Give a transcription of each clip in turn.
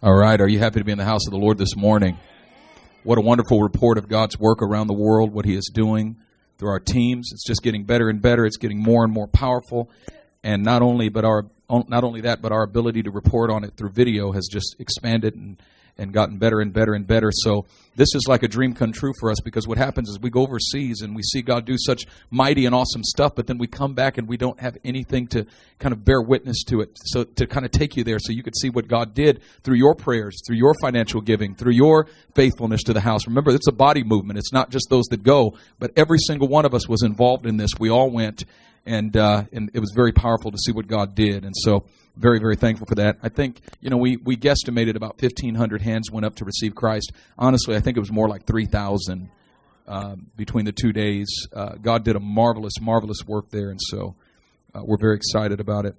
All right. Are you happy to be in the house of the Lord this morning? What a wonderful report of God's work around the world, what He is doing through our teams. It's just getting better and better. It's getting more and more powerful. And not only, but our not only that, but our ability to report on it through video has just expanded and and gotten better and better and better. So this is like a dream come true for us because what happens is we go overseas and we see God do such mighty and awesome stuff, but then we come back and we don't have anything to kind of bear witness to it. So to kind of take you there so you could see what God did through your prayers, through your financial giving, through your faithfulness to the house. Remember, it's a body movement. It's not just those that go, but every single one of us was involved in this. We all went and uh, and it was very powerful to see what God did. And so very, very thankful for that. I think, you know, we, we guesstimated about 1,500 hands went up to receive Christ. Honestly, I think it was more like 3,000 uh, between the two days. Uh, God did a marvelous, marvelous work there, and so uh, we're very excited about it.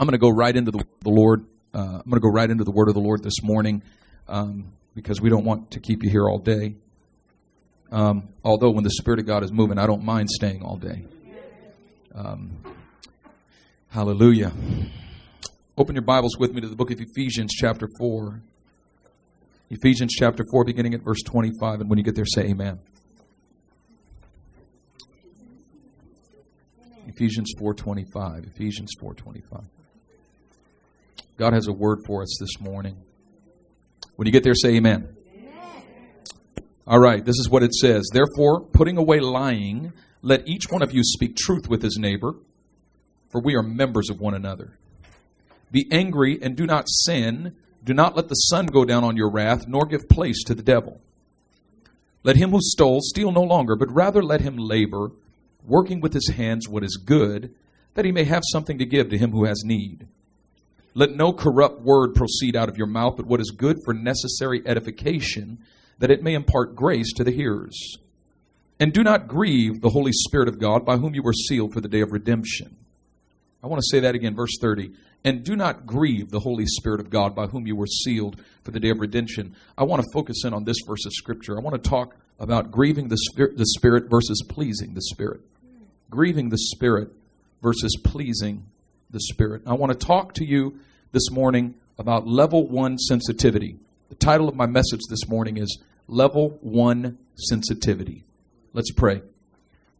I'm going to go right into the, the Lord. Uh, I'm going to go right into the word of the Lord this morning um, because we don't want to keep you here all day. Um, although when the Spirit of God is moving, I don't mind staying all day. Um, hallelujah. Open your Bibles with me to the book of Ephesians, chapter 4. Ephesians chapter 4, beginning at verse 25. And when you get there, say amen. Ephesians 4:25. Ephesians 4:25. God has a word for us this morning. When you get there, say amen. amen. All right, this is what it says. Therefore, putting away lying, let each one of you speak truth with his neighbor, for we are members of one another. Be angry and do not sin. Do not let the sun go down on your wrath, nor give place to the devil. Let him who stole steal no longer, but rather let him labor, working with his hands what is good, that he may have something to give to him who has need. Let no corrupt word proceed out of your mouth, but what is good for necessary edification, that it may impart grace to the hearers. And do not grieve the Holy Spirit of God, by whom you were sealed for the day of redemption. I want to say that again, verse 30 and do not grieve the Holy Spirit of God by whom you were sealed for the day of redemption. I want to focus in on this verse of Scripture. I want to talk about grieving the Spirit, the Spirit versus pleasing the Spirit. Grieving the Spirit versus pleasing the Spirit. I want to talk to you this morning about level one sensitivity. The title of my message this morning is Level One Sensitivity. Let's pray.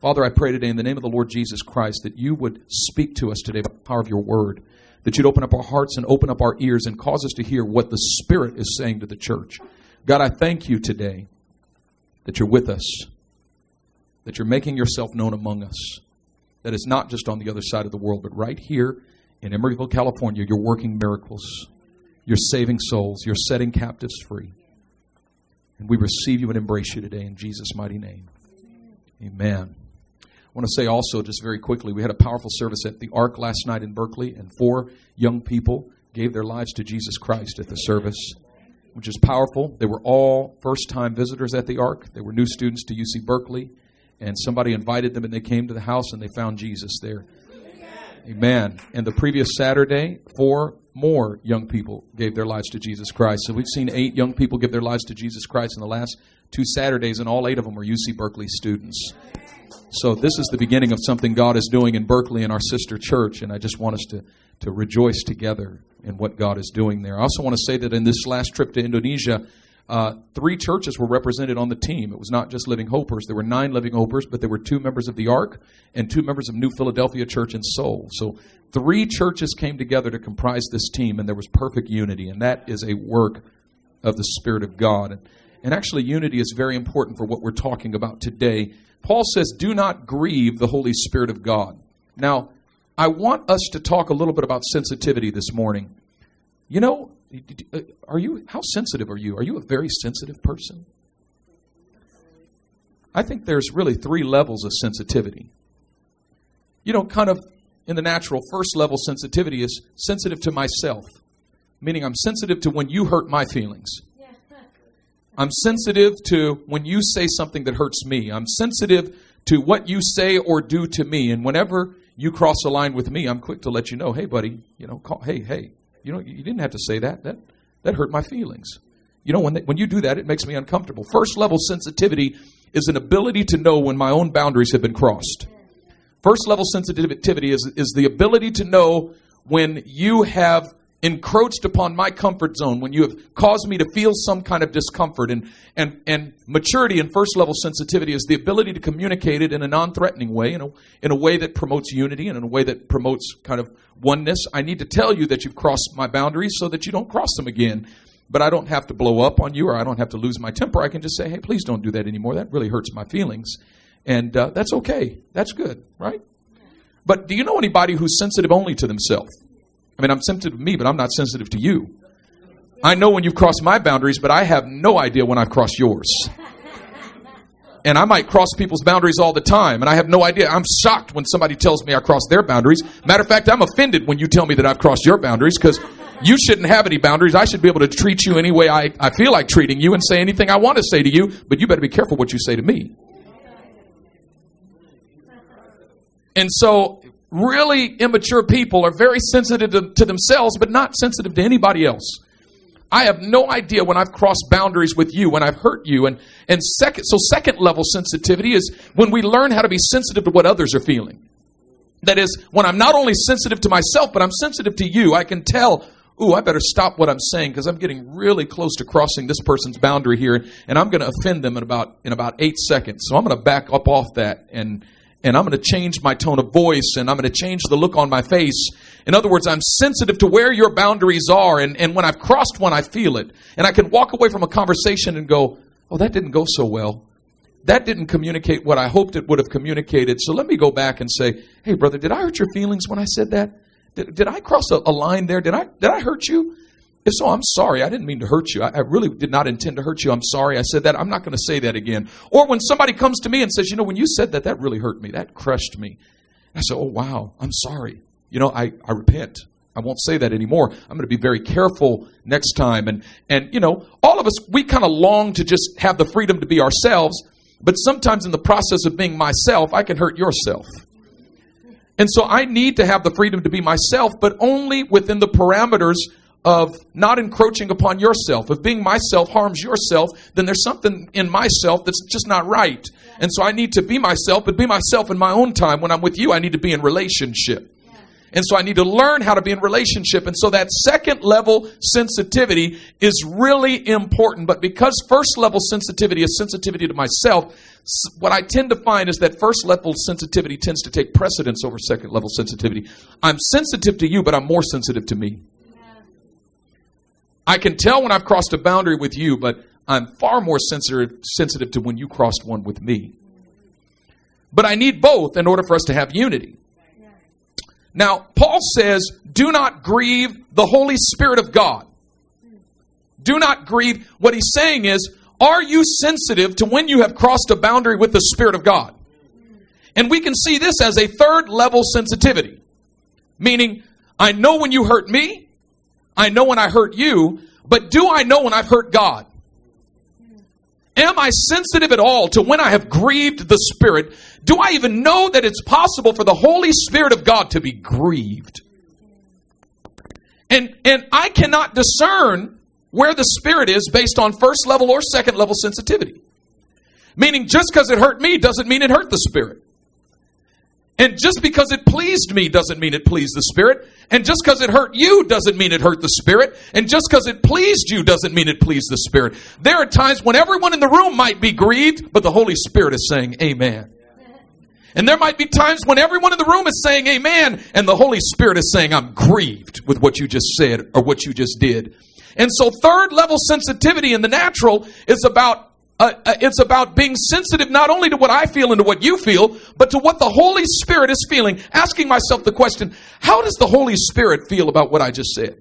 Father, I pray today in the name of the Lord Jesus Christ that you would speak to us today by the power of your word that you'd open up our hearts and open up our ears and cause us to hear what the Spirit is saying to the church. God, I thank you today that you're with us, that you're making yourself known among us, that it's not just on the other side of the world, but right here in Emeryville, California, you're working miracles. You're saving souls. You're setting captives free. And we receive you and embrace you today in Jesus' mighty name. Amen. I want to say also, just very quickly, we had a powerful service at the Ark last night in Berkeley, and four young people gave their lives to Jesus Christ at the service, which is powerful. They were all first time visitors at the Ark, they were new students to UC Berkeley, and somebody invited them, and they came to the house and they found Jesus there. Amen. And the previous Saturday, four more young people gave their lives to Jesus Christ. So we've seen eight young people give their lives to Jesus Christ in the last two Saturdays, and all eight of them are UC Berkeley students. So this is the beginning of something God is doing in Berkeley in our sister church, and I just want us to, to rejoice together in what God is doing there. I also want to say that in this last trip to Indonesia, uh, three churches were represented on the team. It was not just Living Hopers. There were nine Living Hopers, but there were two members of the Ark and two members of New Philadelphia Church in Seoul. So three churches came together to comprise this team, and there was perfect unity. And that is a work of the Spirit of God. And actually, unity is very important for what we're talking about today Paul says, Do not grieve the Holy Spirit of God. Now, I want us to talk a little bit about sensitivity this morning. You know, Uh, are you how sensitive are you? Are you a very sensitive person? I think there's really three levels of sensitivity. You know, kind of in the natural, first level sensitivity is sensitive to myself, meaning I'm sensitive to when you hurt my feelings. I'm sensitive to when you say something that hurts me. I'm sensitive to what you say or do to me. And whenever you cross a line with me, I'm quick to let you know, hey, buddy, you know, call, hey, hey, you know, you didn't have to say that. That that hurt my feelings. You know, when they, when you do that, it makes me uncomfortable. First level sensitivity is an ability to know when my own boundaries have been crossed. First level sensitivity is is the ability to know when you have encroached upon my comfort zone, when you have caused me to feel some kind of discomfort, and, and, and maturity and first level sensitivity is the ability to communicate it in a non threatening way, in a, in a way that promotes unity and in a way that promotes kind of oneness. I need to tell you that you've crossed my boundaries so that you don't cross them again. But I don't have to blow up on you or I don't have to lose my temper. I can just say, hey, please don't do that anymore. That really hurts my feelings. And uh, that's okay. That's good, right? But do you know anybody who's sensitive only to themselves? I mean, I'm sensitive to me, but I'm not sensitive to you. I know when you've crossed my boundaries, but I have no idea when I've crossed yours. And I might cross people's boundaries all the time, and I have no idea. I'm shocked when somebody tells me I crossed their boundaries. Matter of fact, I'm offended when you tell me that I've crossed your boundaries because you shouldn't have any boundaries. I should be able to treat you any way I, I feel like treating you and say anything I want to say to you, but you better be careful what you say to me. And so, really immature people are very sensitive to, to, themselves, but not sensitive to anybody else. I have no idea when I've crossed boundaries with you, when I've hurt you. And, and second, so second level sensitivity is when we learn how to be sensitive to what others are feeling. That is, when I'm not only sensitive to myself, but I'm sensitive to you. I can tell ooh, I better stop what I'm saying because I'm getting really close to crossing this person's boundary here, and I'm going to offend them in about in about eight seconds. So I'm going to back up off that, and and I'm going to change my tone of voice, and I'm going to change the look on my face. In other words, I'm sensitive to where your boundaries are, and and when I've crossed one, I feel it, and I can walk away from a conversation and go, oh, that didn't go so well. That didn't communicate what I hoped it would have communicated. So let me go back and say, hey, brother, did I hurt your feelings when I said that? Did, did I cross a, a, line there? Did I, did I hurt you? If so, oh, I'm sorry. I didn't mean to hurt you. I, I really did not intend to hurt you. I'm sorry I said that. I'm not going to say that again. Or when somebody comes to me and says, you know, when you said that, that really hurt me. That crushed me. I said, oh, wow, I'm sorry. You know, I, I repent. I won't say that anymore. I'm going to be very careful next time. And, and, you know, all of us, we kind of long to just have the freedom to be ourselves. But sometimes in the process of being myself, I can hurt yourself. And so I need to have the freedom to be myself, but only within the parameters of not encroaching upon yourself. If being myself harms yourself, then there's something in myself that's just not right. And so I need to be myself, but be myself in my own time. When I'm with you, I need to be in relationship. And so I need to learn how to be in relationship. And so that second level sensitivity is really important. But because first level sensitivity is sensitivity to myself, what I tend to find is that first level sensitivity tends to take precedence over second level sensitivity. I'm sensitive to you, but I'm more sensitive to me. I can tell when I've crossed a boundary with you, but I'm far more sensitive, sensitive to when you crossed one with me. But I need both in order for us to have unity. Now, Paul says, do not grieve the Holy Spirit of God. Do not grieve. What he's saying is, are you sensitive to when you have crossed a boundary with the Spirit of God? And we can see this as a third level sensitivity. Meaning, I know when you hurt me, I know when I hurt you, but do I know when I've hurt God? Am I sensitive at all to when I have grieved the Spirit? Do I even know that it's possible for the Holy Spirit of God to be grieved? And, and I cannot discern where the spirit is based on first level or second level sensitivity. Meaning, just because it hurt me doesn't mean it hurt the spirit. And just because it pleased me doesn't mean it pleased the Spirit. And just because it hurt you doesn't mean it hurt the Spirit. And just because it pleased you doesn't mean it pleased the Spirit. There are times when everyone in the room might be grieved, but the Holy Spirit is saying, Amen. And there might be times when everyone in the room is saying amen, and the Holy Spirit is saying, I'm grieved with what you just said or what you just did. And so, third level sensitivity in the natural is about uh, uh, it's about being sensitive not only to what I feel and to what you feel, but to what the Holy Spirit is feeling. Asking myself the question, how does the Holy Spirit feel about what I just said?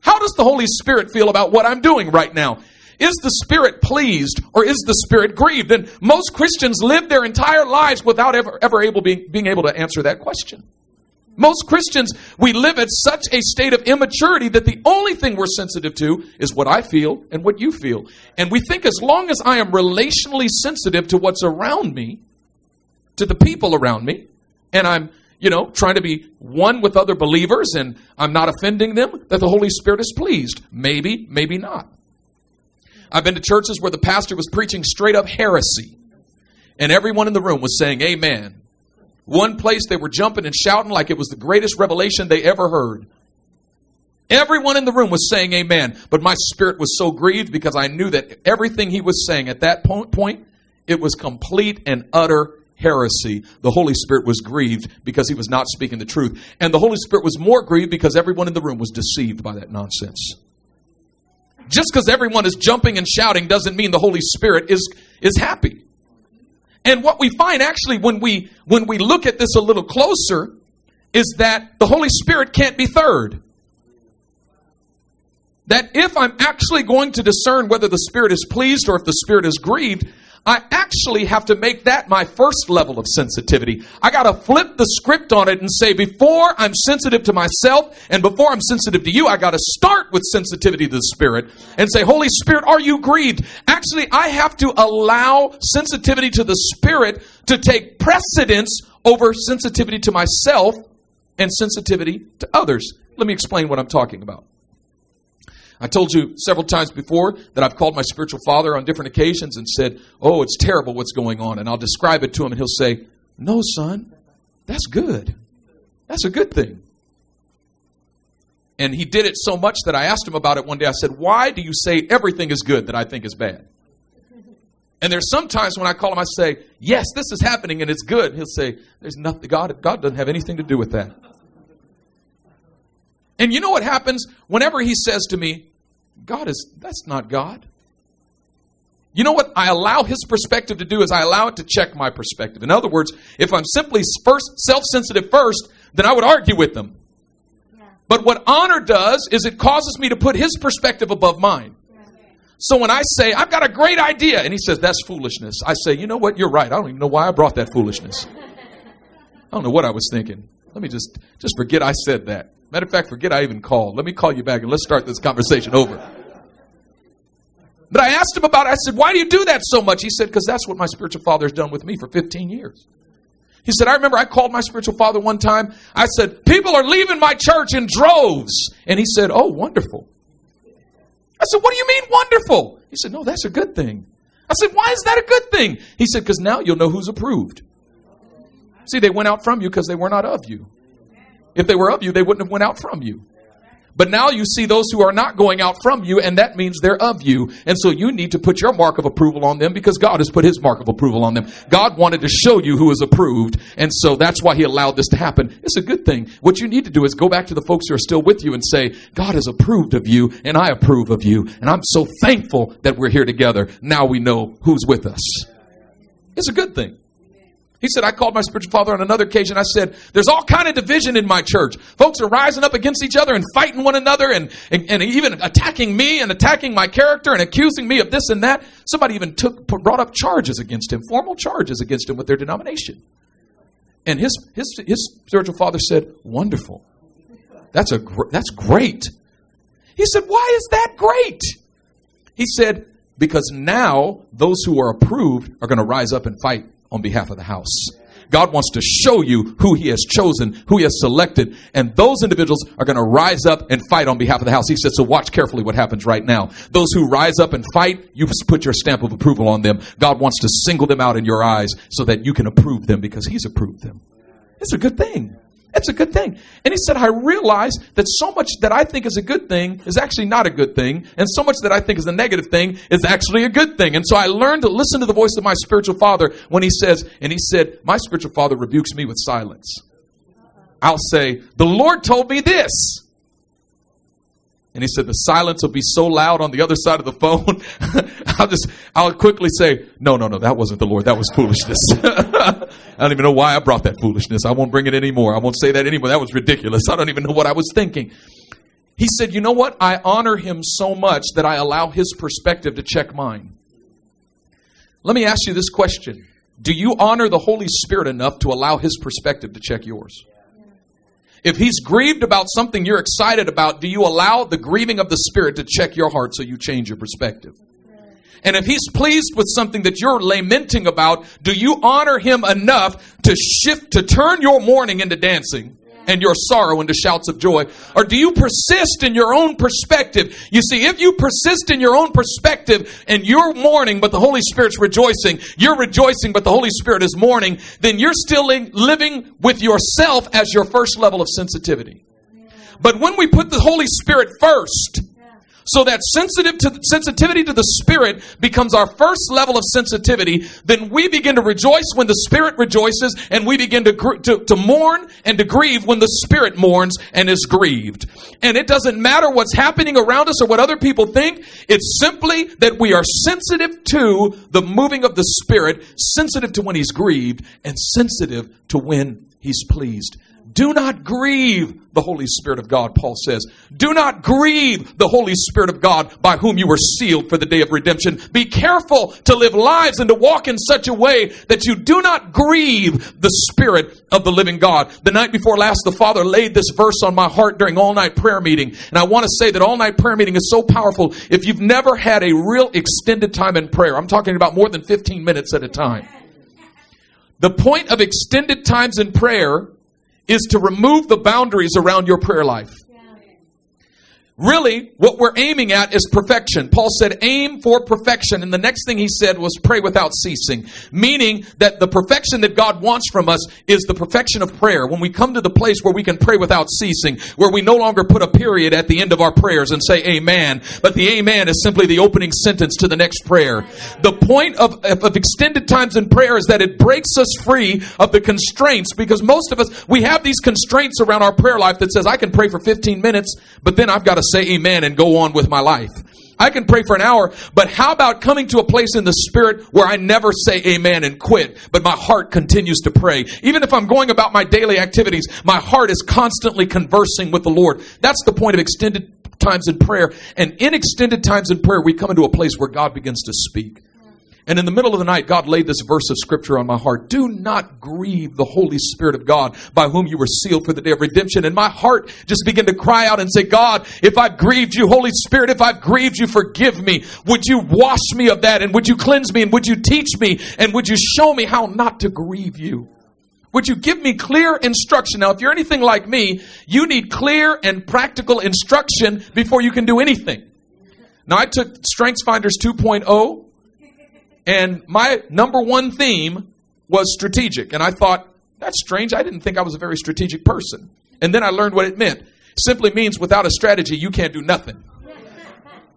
How does the Holy Spirit feel about what I'm doing right now? Is the Spirit pleased or is the Spirit grieved? And most Christians live their entire lives without ever, ever able being, being able to answer that question. Most Christians, we live at such a state of immaturity that the only thing we're sensitive to is what I feel and what you feel. And we think as long as I am relationally sensitive to what's around me, to the people around me, and I'm, you know, trying to be one with other believers and I'm not offending them, that the Holy Spirit is pleased. Maybe, maybe not. I've been to churches where the pastor was preaching straight up heresy, and everyone in the room was saying, Amen. One place they were jumping and shouting like it was the greatest revelation they ever heard. Everyone in the room was saying amen, but my spirit was so grieved because I knew that everything he was saying at that point, it was complete and utter heresy. The Holy Spirit was grieved because he was not speaking the truth. And the Holy Spirit was more grieved because everyone in the room was deceived by that nonsense. Just because everyone is jumping and shouting doesn't mean the Holy Spirit is, is happy. And what we find actually when we when we look at this a little closer is that the Holy Spirit can't be third. That if I'm actually going to discern whether the Spirit is pleased or if the Spirit is grieved, I actually have to make that my first level of sensitivity. I got to flip the script on it and say, before I'm sensitive to myself and before I'm sensitive to you, I got to start with sensitivity to the Spirit and say, Holy Spirit, are you grieved? Actually, I have to allow sensitivity to the Spirit to take precedence over sensitivity to myself and sensitivity to others. Let me explain what I'm talking about. I told you several times before that I've called my spiritual father on different occasions and said, Oh, it's terrible what's going on. And I'll describe it to him, and he'll say, No, son, that's good. That's a good thing. And he did it so much that I asked him about it one day. I said, Why do you say everything is good that I think is bad? And there's sometimes when I call him, I say, Yes, this is happening and it's good. He'll say, There's nothing, God, God doesn't have anything to do with that. And you know what happens whenever he says to me, God is, that's not God. You know what I allow his perspective to do is I allow it to check my perspective. In other words, if I'm simply first self-sensitive first, then I would argue with them. Yeah. But what honor does is it causes me to put his perspective above mine. So when I say, I've got a great idea, and he says, that's foolishness, I say, you know what, you're right. I don't even know why I brought that foolishness. I don't know what I was thinking. Let me just, just forget I said that. Matter of fact, forget I even called. Let me call you back and let's start this conversation over. But I asked him about it. I said, Why do you do that so much? He said, Because that's what my spiritual father has done with me for 15 years. He said, I remember I called my spiritual father one time. I said, People are leaving my church in droves. And he said, Oh, wonderful. I said, What do you mean wonderful? He said, No, that's a good thing. I said, Why is that a good thing? He said, Because now you'll know who's approved. See, they went out from you because they were not of you. If they were of you, they wouldn't have went out from you. But now you see those who are not going out from you, and that means they're of you. And so you need to put your mark of approval on them because God has put his mark of approval on them. God wanted to show you who is approved. And so that's why he allowed this to happen. It's a good thing. What you need to do is go back to the folks who are still with you and say, God has approved of you, and I approve of you. And I'm so thankful that we're here together. Now we know who's with us. It's a good thing. He said, I called my spiritual father on another occasion. I said, there's all kind of division in my church. Folks are rising up against each other and fighting one another and, and, and even attacking me and attacking my character and accusing me of this and that. Somebody even took, brought up charges against him, formal charges against him with their denomination. And his, his, his spiritual father said, wonderful. That's a, gr- that's great. He said, why is that great? He said, because now those who are approved are going to rise up and fight on behalf of the house. God wants to show you who He has chosen, who He has selected, and those individuals are going to rise up and fight on behalf of the house. He said, So watch carefully what happens right now. Those who rise up and fight, you put your stamp of approval on them. God wants to single them out in your eyes so that you can approve them because He's approved them. It's a good thing. It's a good thing. And he said, I realize that so much that I think is a good thing is actually not a good thing, and so much that I think is a negative thing is actually a good thing. And so I learned to listen to the voice of my spiritual father when he says, and he said, My spiritual father rebukes me with silence. I'll say, The Lord told me this. And he said, the silence will be so loud on the other side of the phone. I'll just, I'll quickly say, no, no, no, that wasn't the Lord. That was foolishness. I don't even know why I brought that foolishness. I won't bring it anymore. I won't say that anymore. That was ridiculous. I don't even know what I was thinking. He said, you know what? I honor him so much that I allow his perspective to check mine. Let me ask you this question. Do you honor the Holy Spirit enough to allow his perspective to check yours? If he's grieved about something you're excited about, do you allow the grieving of the Spirit to check your heart so you change your perspective? And if he's pleased with something that you're lamenting about, do you honor him enough to shift, to turn your mourning into dancing? And your sorrow into shouts of joy? Or do you persist in your own perspective? You see, if you persist in your own perspective and you're mourning, but the Holy Spirit's rejoicing, you're rejoicing, but the Holy Spirit is mourning, then you're still living with yourself as your first level of sensitivity. But when we put the Holy Spirit first, so that sensitive to sensitivity to the spirit becomes our first level of sensitivity. Then we begin to rejoice when the spirit rejoices and we begin to, to, to mourn and to grieve when the spirit mourns and is grieved. And it doesn't matter what's happening around us or what other people think. It's simply that we are sensitive to the moving of the spirit sensitive to when he's grieved and sensitive to when he's pleased do not grieve the Holy Spirit of God, Paul says. Do not grieve the Holy Spirit of God by whom you were sealed for the day of redemption. Be careful to live lives and to walk in such a way that you do not grieve the Spirit of the living God. The night before last, the Father laid this verse on my heart during all night prayer meeting. And I want to say that all night prayer meeting is so powerful. If you've never had a real extended time in prayer, I'm talking about more than 15 minutes at a time. The point of extended times in prayer is to remove the boundaries around your prayer life. Really, what we're aiming at is perfection. Paul said, aim for perfection. And the next thing he said was pray without ceasing. Meaning that the perfection that God wants from us is the perfection of prayer. When we come to the place where we can pray without ceasing, where we no longer put a period at the end of our prayers and say amen, but the amen is simply the opening sentence to the next prayer. The point of, of extended times in prayer is that it breaks us free of the constraints because most of us, we have these constraints around our prayer life that says, I can pray for 15 minutes, but then I've got to say amen and go on with my life. I can pray for an hour, but how about coming to a place in the spirit where I never say amen and quit, but my heart continues to pray? Even if I'm going about my daily activities, my heart is constantly conversing with the Lord. That's the point of extended times in prayer. And in extended times in prayer, we come into a place where God begins to speak. And in the middle of the night, God laid this verse of scripture on my heart. Do not grieve the Holy Spirit of God by whom you were sealed for the day of redemption. And my heart just began to cry out and say, God, if I've grieved you, Holy Spirit, if I've grieved you, forgive me. Would you wash me of that? And would you cleanse me? And would you teach me? And would you show me how not to grieve you? Would you give me clear instruction? Now, if you're anything like me, you need clear and practical instruction before you can do anything. Now, I took Strengths Finders 2.0 and my number one theme was strategic. And I thought, that's strange. I didn't think I was a very strategic person. And then I learned what it meant. Simply means without a strategy, you can't do nothing.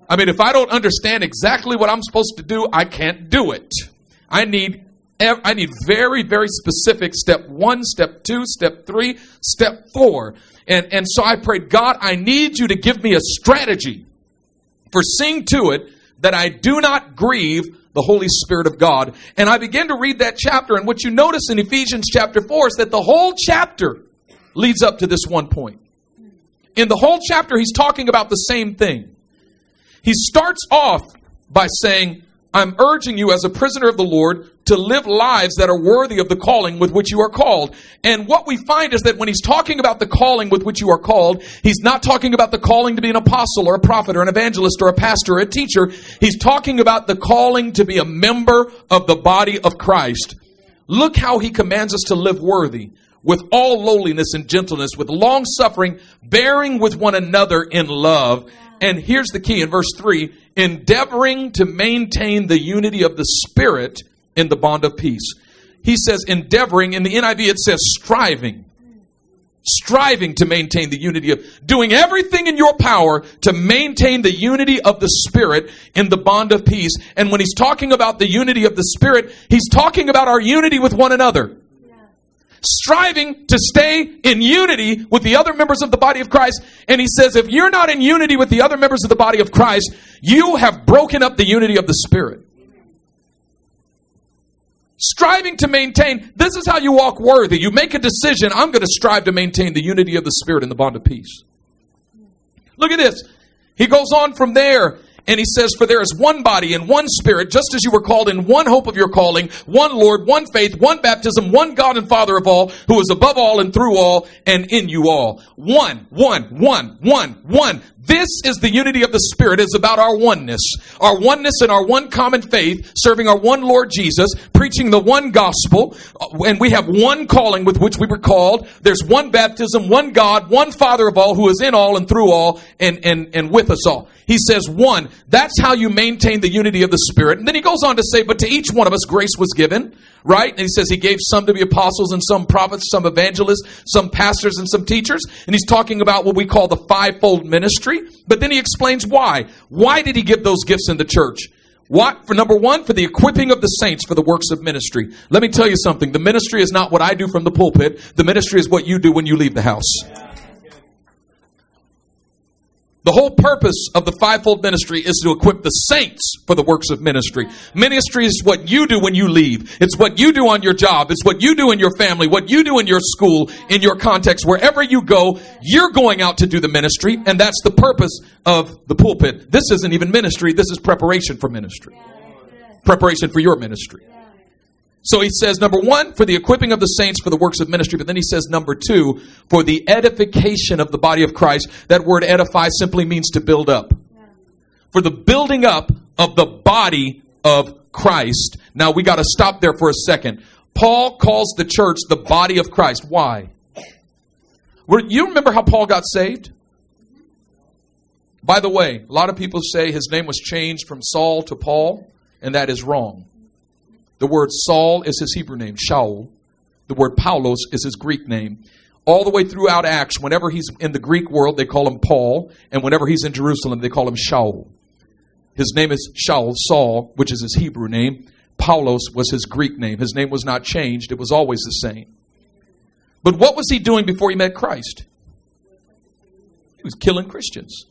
I mean, if I don't understand exactly what I'm supposed to do, I can't do it. I need I need very, very specific step one, step two, step three, step four. And, and so I prayed, God, I need you to give me a strategy for seeing to it that I do not grieve the Holy Spirit of God. And I began to read that chapter, and what you notice in Ephesians chapter 4 is that the whole chapter leads up to this one point. In the whole chapter, he's talking about the same thing. He starts off by saying, I'm urging you as a prisoner of the Lord to live lives that are worthy of the calling with which you are called. And what we find is that when he's talking about the calling with which you are called, he's not talking about the calling to be an apostle or a prophet or an evangelist or a pastor or a teacher. He's talking about the calling to be a member of the body of Christ. Look how he commands us to live worthy with all lowliness and gentleness, with long suffering, bearing with one another in love. And here's the key in verse 3 endeavoring to maintain the unity of the Spirit in the bond of peace. He says endeavoring. In the NIV, it says striving. Striving to maintain the unity of, doing everything in your power to maintain the unity of the Spirit in the bond of peace. And when he's talking about the unity of the Spirit, he's talking about our unity with one another striving to stay in unity with the other members of the body of Christ. And he says, if you're not in unity with the other members of the body of Christ, you have broken up the unity of the Spirit. Striving to maintain this is how you walk worthy. You make a decision i'm going to strive to maintain the unity of the spirit in the bond of peace. Look at this. He goes on from there and he says for there is one body and one spirit just as you were called in one hope of your calling one lord one faith one baptism one god and father of all who is above all and through all and in you all one one one one one This is the unity of the Spirit. It's about our oneness. Our oneness and our one common faith, serving our one Lord Jesus, preaching the one gospel, and we have one calling with which we were called. There's one baptism, one God, one Father of all, who is in all and through all and, and, and with us all. He says, one, that's how you maintain the unity of the Spirit. And then he goes on to say, but to each one of us grace was given, right? And he says he gave some to be apostles and some prophets, some evangelists, some pastors and some teachers. And he's talking about what we call the fivefold ministry. But then he explains why. Why did he give those gifts in the church? What? For number one, for the equipping of the saints for the works of ministry. Let me tell you something. The ministry is not what I do from the pulpit. The ministry is what you do when you leave the house. The whole purpose of the fivefold ministry is to equip the saints for the works of ministry. Ministry is what you do when you leave. It's what you do on your job. It's what you do in your family, what you do in your school, in your context. Wherever you go, you're going out to do the ministry, and that's the purpose of the pulpit. This isn't even ministry, this is preparation for ministry. Preparation for your ministry. So he says, number one, for the equipping of the saints for the works of ministry. But then he says, number two, for the edification of the body of Christ. That word edify simply means to build up. For the building up of the body of Christ. Now we got to stop there for a second. Paul calls the church the body of Christ. Why? You remember how Paul got saved? By the way, a lot of people say his name was changed from Saul to Paul, and that is wrong. The word Saul is his Hebrew name, Shaul. The word Paulos is his Greek name. All the way throughout Acts, whenever he's in the Greek world, they call him Paul, and whenever he's in Jerusalem, they call him Shaul. His name is Shaul, Saul, which is his Hebrew name. Paulos was his Greek name. His name was not changed, it was always the same. But what was he doing before he met Christ? He was killing Christians.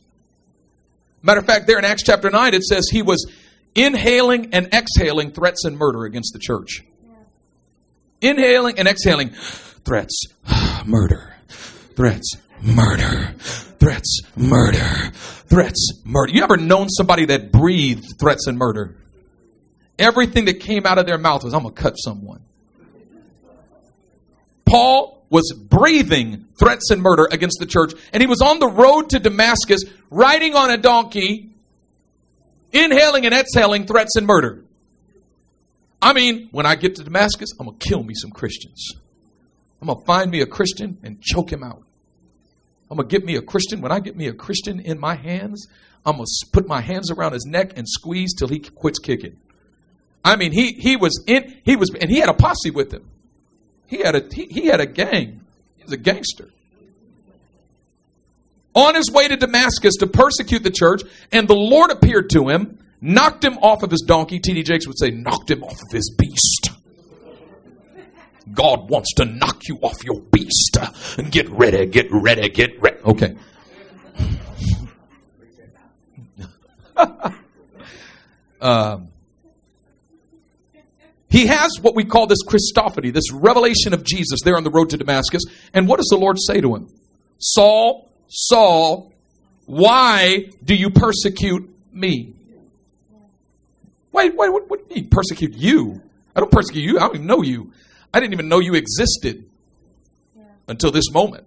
Matter of fact, there in Acts chapter 9, it says he was inhaling and exhaling threats and murder against the church. Inhaling and exhaling threats, murder, threats, murder, threats, murder, threats, murder. You ever known somebody that breathed threats and murder? Everything that came out of their mouth was, I'm going to cut someone. Paul was breathing threats and murder against the church, and he was on the road to Damascus riding on a donkey inhaling and exhaling threats and murder. I mean, when I get to Damascus, I'm going to kill me some Christians. I'm going to find me a Christian and choke him out. I'm going to get me a Christian. When I get me a Christian in my hands, I'm going to put my hands around his neck and squeeze till he quits kicking. I mean, he, he was in, he was, and he had a posse with him. He had a, he, he had a gang. He was a gangster on his way to Damascus to persecute the church, and the Lord appeared to him, knocked him off of his donkey. T.D. Jakes would say, knocked him off of his beast. God wants to knock you off your beast. Get ready, get ready, get ready. Okay. um, he has what we call this Christophany, this revelation of Jesus there on the road to Damascus. And what does the Lord say to him? Saul, Saul, why do you persecute me? Wait, wait, what, what do you mean persecute you? I don't persecute you. I don't even know you. I didn't even know you existed until this moment.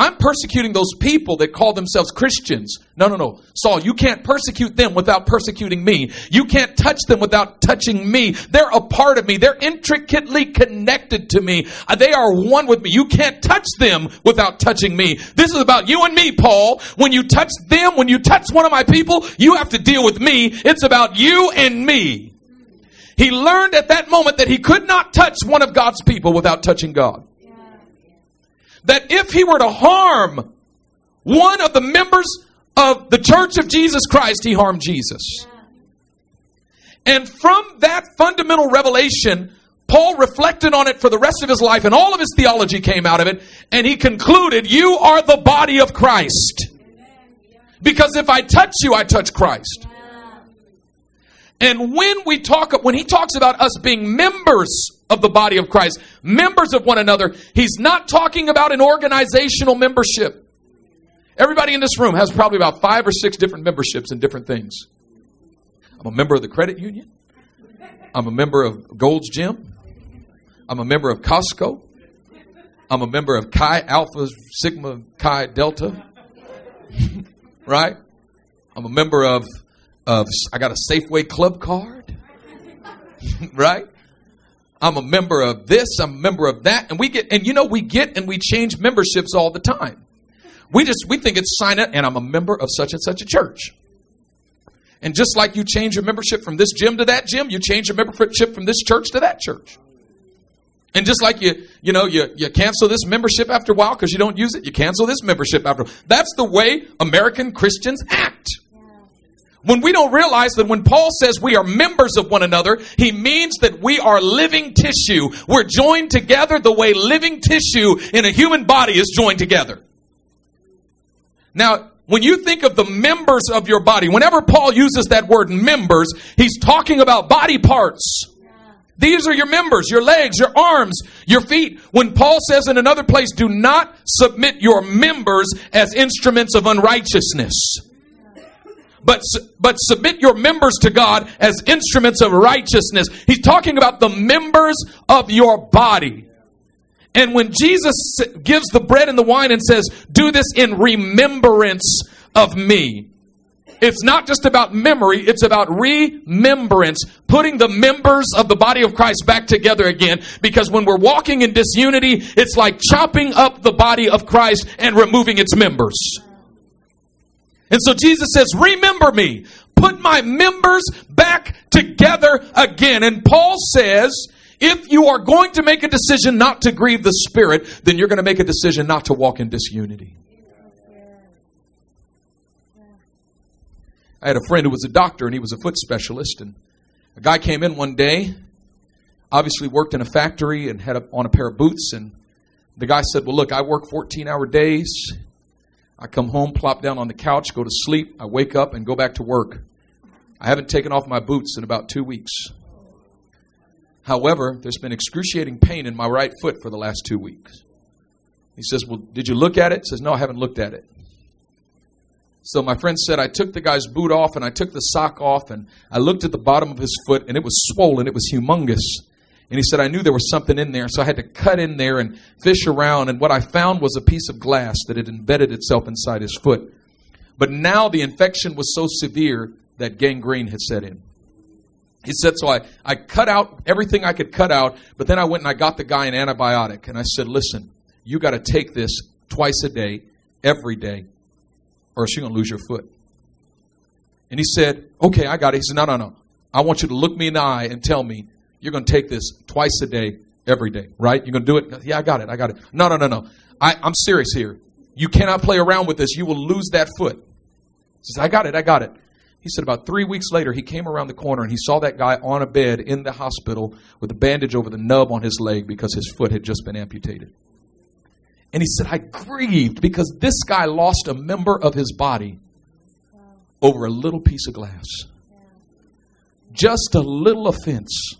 I'm persecuting those people that call themselves Christians. No, no, no. Saul, you can't persecute them without persecuting me. You can't touch them without touching me. They're a part of me. They're intricately connected to me. Uh, they are one with me. You can't touch them without touching me. This is about you and me, Paul. When you touch them, when you touch one of my people, you have to deal with me. It's about you and me. He learned at that moment that he could not touch one of God's people without touching God that if he were to harm one of the members of the church of Jesus Christ, he harmed Jesus. And from that fundamental revelation, Paul reflected on it for the rest of his life, and all of his theology came out of it, and he concluded, You are the body of Christ. Because if I touch you, I touch Christ. And when we talk, when he talks about us being members of the body of Christ, members of one another, he's not talking about an organizational membership. Everybody in this room has probably about five or six different memberships in different things. I'm a member of the credit union. I'm a member of Gold's Gym. I'm a member of Costco. I'm a member of Chi Alpha Sigma Chi Delta. right? I'm a member of, I got a Safeway club card, right? I'm a member of this, I'm a member of that. And we get, and you know, we get and we change memberships all the time. We just, we think it's sign up and I'm a member of such and such a church. And just like you change your membership from this gym to that gym, you change your membership from this church to that church. And just like you, you know, you, you cancel this membership after a while because you don't use it, you cancel this membership after. That's the way American Christians act. When we don't realize that when Paul says we are members of one another, he means that we are living tissue. We're joined together the way living tissue in a human body is joined together. Now, when you think of the members of your body, whenever Paul uses that word members, he's talking about body parts. These are your members, your legs, your arms, your feet. When Paul says in another place, do not submit your members as instruments of unrighteousness. But, but submit your members to God as instruments of righteousness. He's talking about the members of your body. And when Jesus gives the bread and the wine and says, do this in remembrance of me, it's not just about memory, it's about remembrance, putting the members of the body of Christ back together again. Because when we're walking in disunity, it's like chopping up the body of Christ and removing its members. And so Jesus says, Remember me, put my members back together again. And Paul says, if you are going to make a decision not to grieve the Spirit, then you're going to make a decision not to walk in disunity. I had a friend who was a doctor and he was a foot specialist. And a guy came in one day, obviously worked in a factory and had on a pair of boots. And the guy said, Well, look, I work 14 hour days. I come home, plop down on the couch, go to sleep. I wake up and go back to work. I haven't taken off my boots in about two weeks. However, there's been excruciating pain in my right foot for the last two weeks. He says, Well, did you look at it? He says, No, I haven't looked at it. So my friend said, I took the guy's boot off and I took the sock off and I looked at the bottom of his foot and it was swollen. It was humongous. And he said, I knew there was something in there. So I had to cut in there and fish around. And what I found was a piece of glass that had embedded itself inside his foot. But now the infection was so severe that gangrene had set in. He said, so I, I cut out everything I could cut out, but then I went and I got the guy an antibiotic. And I said, listen, you got to take this twice a day, every day, or else you're going to lose your foot. And he said, okay, I got it. He said, no, no, no. I want you to look me in the eye and tell me you're going to take this twice a day, every day, right? You're going to do it? Yeah, I got it. I got it. No, no, no, no. I, I'm serious here. You cannot play around with this. You will lose that foot. He says, I got it. I got it. He said about three weeks later, he came around the corner and he saw that guy on a bed in the hospital with a bandage over the nub on his leg because his foot had just been amputated. And he said, I grieved because this guy lost a member of his body over a little piece of glass. Just a little offense.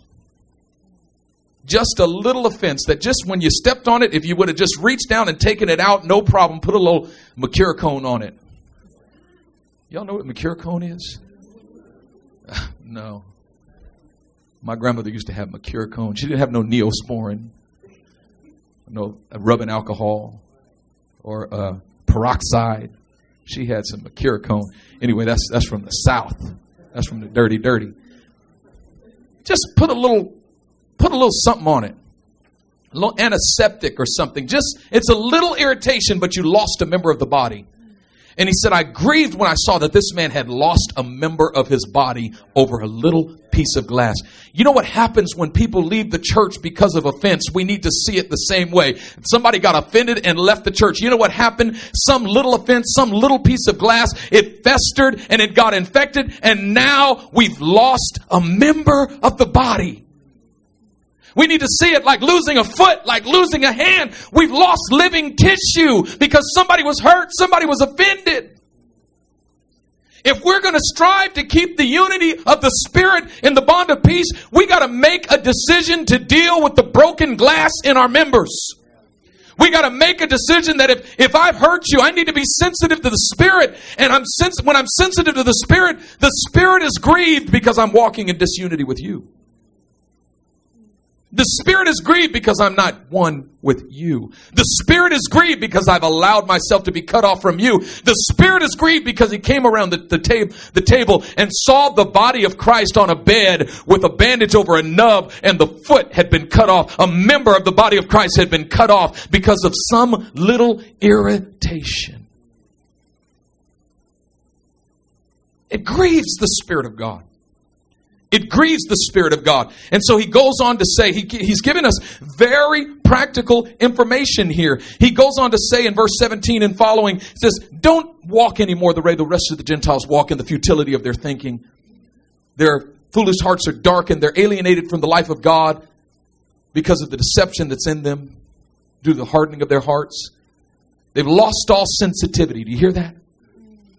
Just a little offense that just when you stepped on it, if you would have just reached down and taken it out, no problem, put a little cone on it. Y'all know what cone is? no. My grandmother used to have cone. She didn't have no neosporin no rubbing alcohol or uh, peroxide. She had some cone. Anyway, that's that's from the south. That's from the dirty, dirty. Just put a little, put a little something on it, a little antiseptic or something. Just it's a little irritation, but you lost a member of the body. And he said, I grieved when I saw that this man had lost a member of his body over a little piece of glass. You know what happens when people leave the church because of offense? We need to see it the same way. Somebody got offended and left the church. You know what happened? Some little offense, some little piece of glass, it festered and it got infected, and now we've lost a member of the body. We need to see it like losing a foot, like losing a hand. We've lost living tissue because somebody was hurt, somebody was offended. If we're going to strive to keep the unity of the Spirit in the bond of peace, we got to make a decision to deal with the broken glass in our members. We got to make a decision that if, if I've hurt you, I need to be sensitive to the Spirit. And I'm sens- when I'm sensitive to the Spirit, the Spirit is grieved because I'm walking in disunity with you. The Spirit is grieved because I'm not one with you. The Spirit is grieved because I've allowed myself to be cut off from you. The Spirit is grieved because He came around the, the, tab- the table and saw the body of Christ on a bed with a bandage over a nub and the foot had been cut off. A member of the body of Christ had been cut off because of some little irritation. It grieves the Spirit of God. It grieves the Spirit of God. And so he goes on to say, he, he's given us very practical information here. He goes on to say in verse 17 and following, says, Don't walk anymore the way the rest of the Gentiles walk in the futility of their thinking. Their foolish hearts are darkened. They're alienated from the life of God because of the deception that's in them due to the hardening of their hearts. They've lost all sensitivity. Do you hear that?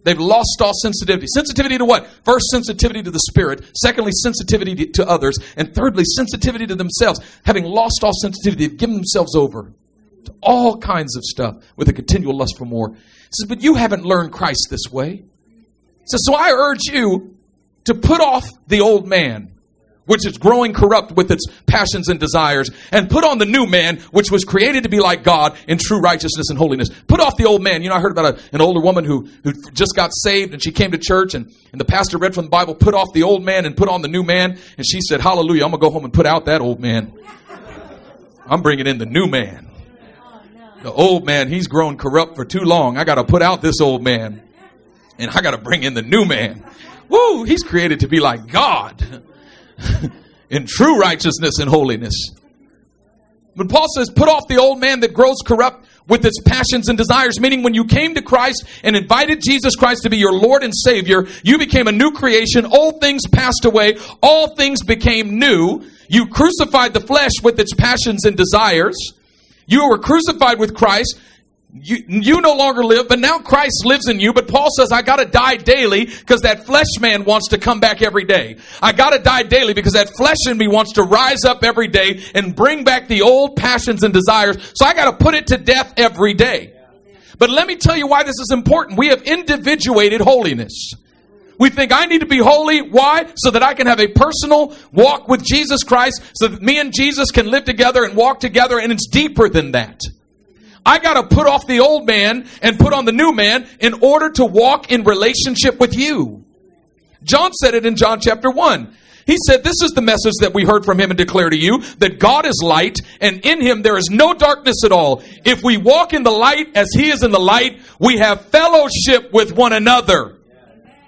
They've lost all sensitivity. Sensitivity to what? First, sensitivity to the Spirit. Secondly, sensitivity to others. And thirdly, sensitivity to themselves. Having lost all sensitivity, they've given themselves over to all kinds of stuff with a continual lust for more. He says, But you haven't learned Christ this way. He says, So I urge you to put off the old man which is growing corrupt with its passions and desires, and put on the new man, which was created to be like God in true righteousness and holiness. Put off the old man. You know, I heard about a, an older woman who, who just got saved and she came to church and, and the pastor read from the Bible, put off the old man and put on the new man. And she said, Hallelujah, I'm going to go home and put out that old man. I'm bringing in the new man. The old man, he's grown corrupt for too long. I got to put out this old man and I got to bring in the new man. Woo, he's created to be like God. in true righteousness and holiness. But Paul says, put off the old man that grows corrupt with its passions and desires, meaning when you came to Christ and invited Jesus Christ to be your Lord and Savior, you became a new creation. Old things passed away. All things became new. You crucified the flesh with its passions and desires. You were crucified with Christ you, you no longer live, but now Christ lives in you. But Paul says, I gotta die daily because that flesh man wants to come back every day. I gotta die daily because that flesh in me wants to rise up every day and bring back the old passions and desires. So I gotta put it to death every day. But let me tell you why this is important. We have individuated holiness. We think I need to be holy. Why? So that I can have a personal walk with Jesus Christ, so that me and Jesus can live together and walk together, and it's deeper than that. I got to put off the old man and put on the new man in order to walk in relationship with you. John said it in John chapter 1. He said, This is the message that we heard from him and declare to you that God is light, and in him there is no darkness at all. If we walk in the light as he is in the light, we have fellowship with one another.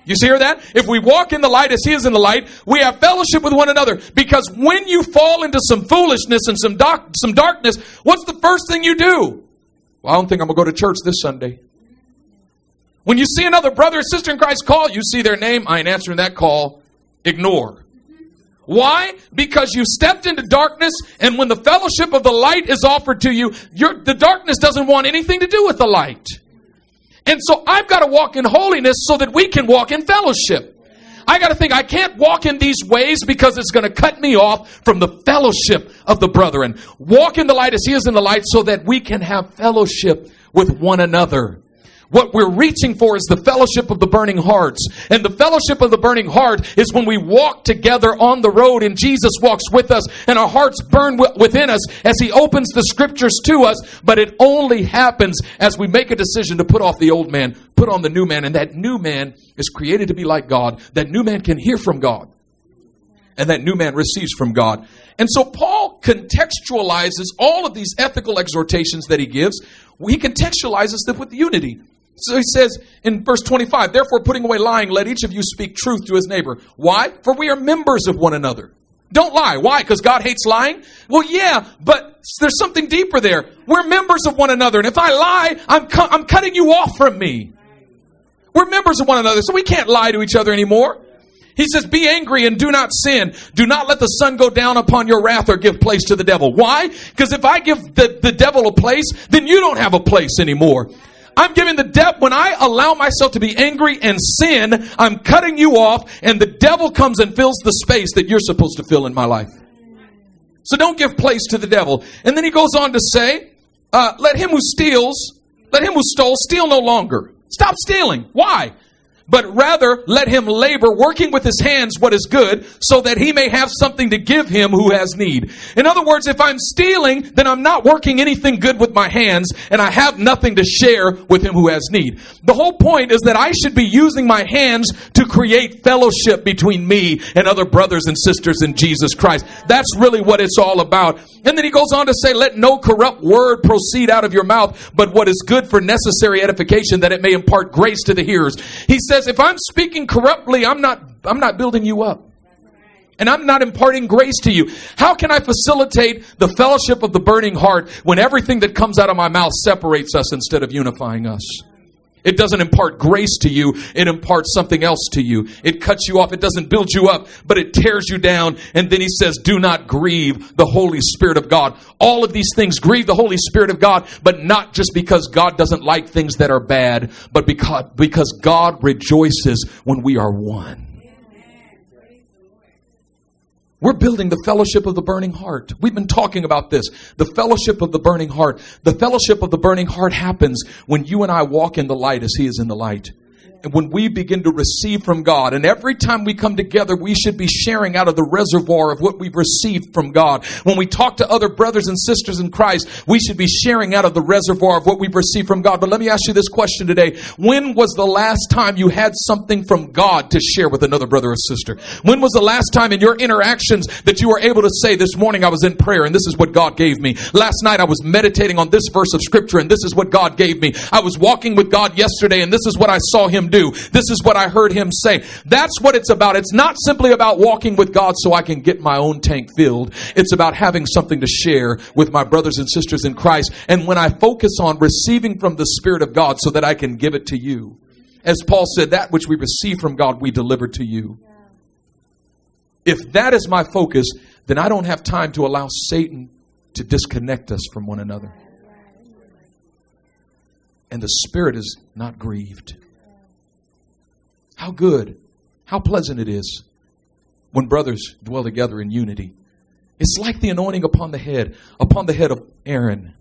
You see that? If we walk in the light as he is in the light, we have fellowship with one another. Because when you fall into some foolishness and some, dark, some darkness, what's the first thing you do? Well, I don't think I'm going to go to church this Sunday. When you see another brother or sister in Christ call, you see their name, I ain't answering that call. Ignore. Why? Because you stepped into darkness, and when the fellowship of the light is offered to you, the darkness doesn't want anything to do with the light. And so I've got to walk in holiness so that we can walk in fellowship. I got to think I can't walk in these ways because it's going to cut me off from the fellowship of the brethren. Walk in the light as he is in the light so that we can have fellowship with one another. What we're reaching for is the fellowship of the burning hearts. And the fellowship of the burning heart is when we walk together on the road and Jesus walks with us and our hearts burn within us as he opens the scriptures to us. But it only happens as we make a decision to put off the old man, put on the new man. And that new man is created to be like God. That new man can hear from God. And that new man receives from God. And so Paul contextualizes all of these ethical exhortations that he gives. He contextualizes them with unity. So he says in verse 25, therefore putting away lying, let each of you speak truth to his neighbor. Why? For we are members of one another. Don't lie. Why? Because God hates lying? Well, yeah, but there's something deeper there. We're members of one another. And if I lie, I'm, cu- I'm cutting you off from me. We're members of one another, so we can't lie to each other anymore. He says, Be angry and do not sin. Do not let the sun go down upon your wrath or give place to the devil. Why? Because if I give the, the devil a place, then you don't have a place anymore. I'm giving the devil, when I allow myself to be angry and sin, I'm cutting you off, and the devil comes and fills the space that you're supposed to fill in my life. So don't give place to the devil. And then he goes on to say, uh, let him who steals, let him who stole steal no longer. Stop stealing. Why? But rather let him labor, working with his hands what is good, so that he may have something to give him who has need. In other words, if I'm stealing, then I'm not working anything good with my hands, and I have nothing to share with him who has need. The whole point is that I should be using my hands to create fellowship between me and other brothers and sisters in Jesus Christ. That's really what it's all about. And then he goes on to say, let no corrupt word proceed out of your mouth, but what is good for necessary edification that it may impart grace to the hearers. He says, says, if I'm speaking corruptly, I'm not, I'm not building you up. And I'm not imparting grace to you. How can I facilitate the fellowship of the burning heart when everything that comes out of my mouth separates us instead of unifying us? It doesn't impart grace to you. It imparts something else to you. It cuts you off. It doesn't build you up, but it tears you down. And then he says, do not grieve the Holy Spirit of God. All of these things grieve the Holy Spirit of God, but not just because God doesn't like things that are bad, but because, because God rejoices when we are one. We're building the fellowship of the burning heart. We've been talking about this. The fellowship of the burning heart. The fellowship of the burning heart happens when you and I walk in the light as He is in the light when we begin to receive from God, and every time we come together, we should be sharing out of the reservoir of what we've received from God. When we talk to other brothers and sisters in Christ, we should be sharing out of the reservoir of what we've received from God. But let me ask you this question today. When was the last time you had something from God to share with another brother or sister? When was the last time in your interactions that you were able to say, this morning I was in prayer and this is what God gave me. Last night I was meditating on this verse of scripture and this is what God gave me. I was walking with God yesterday and this is what I saw him do. This is what I heard him say. That's what it's about. It's not simply about walking with God so I can get my own tank filled. It's about having something to share with my brothers and sisters in Christ. And when I focus on receiving from the Spirit of God so that I can give it to you, as Paul said, that which we receive from God, we deliver to you. If that is my focus, then I don't have time to allow Satan to disconnect us from one another. And the Spirit is not grieved. How good, how pleasant it is when brothers dwell together in unity. It's like the anointing upon the head, upon the head of Aaron,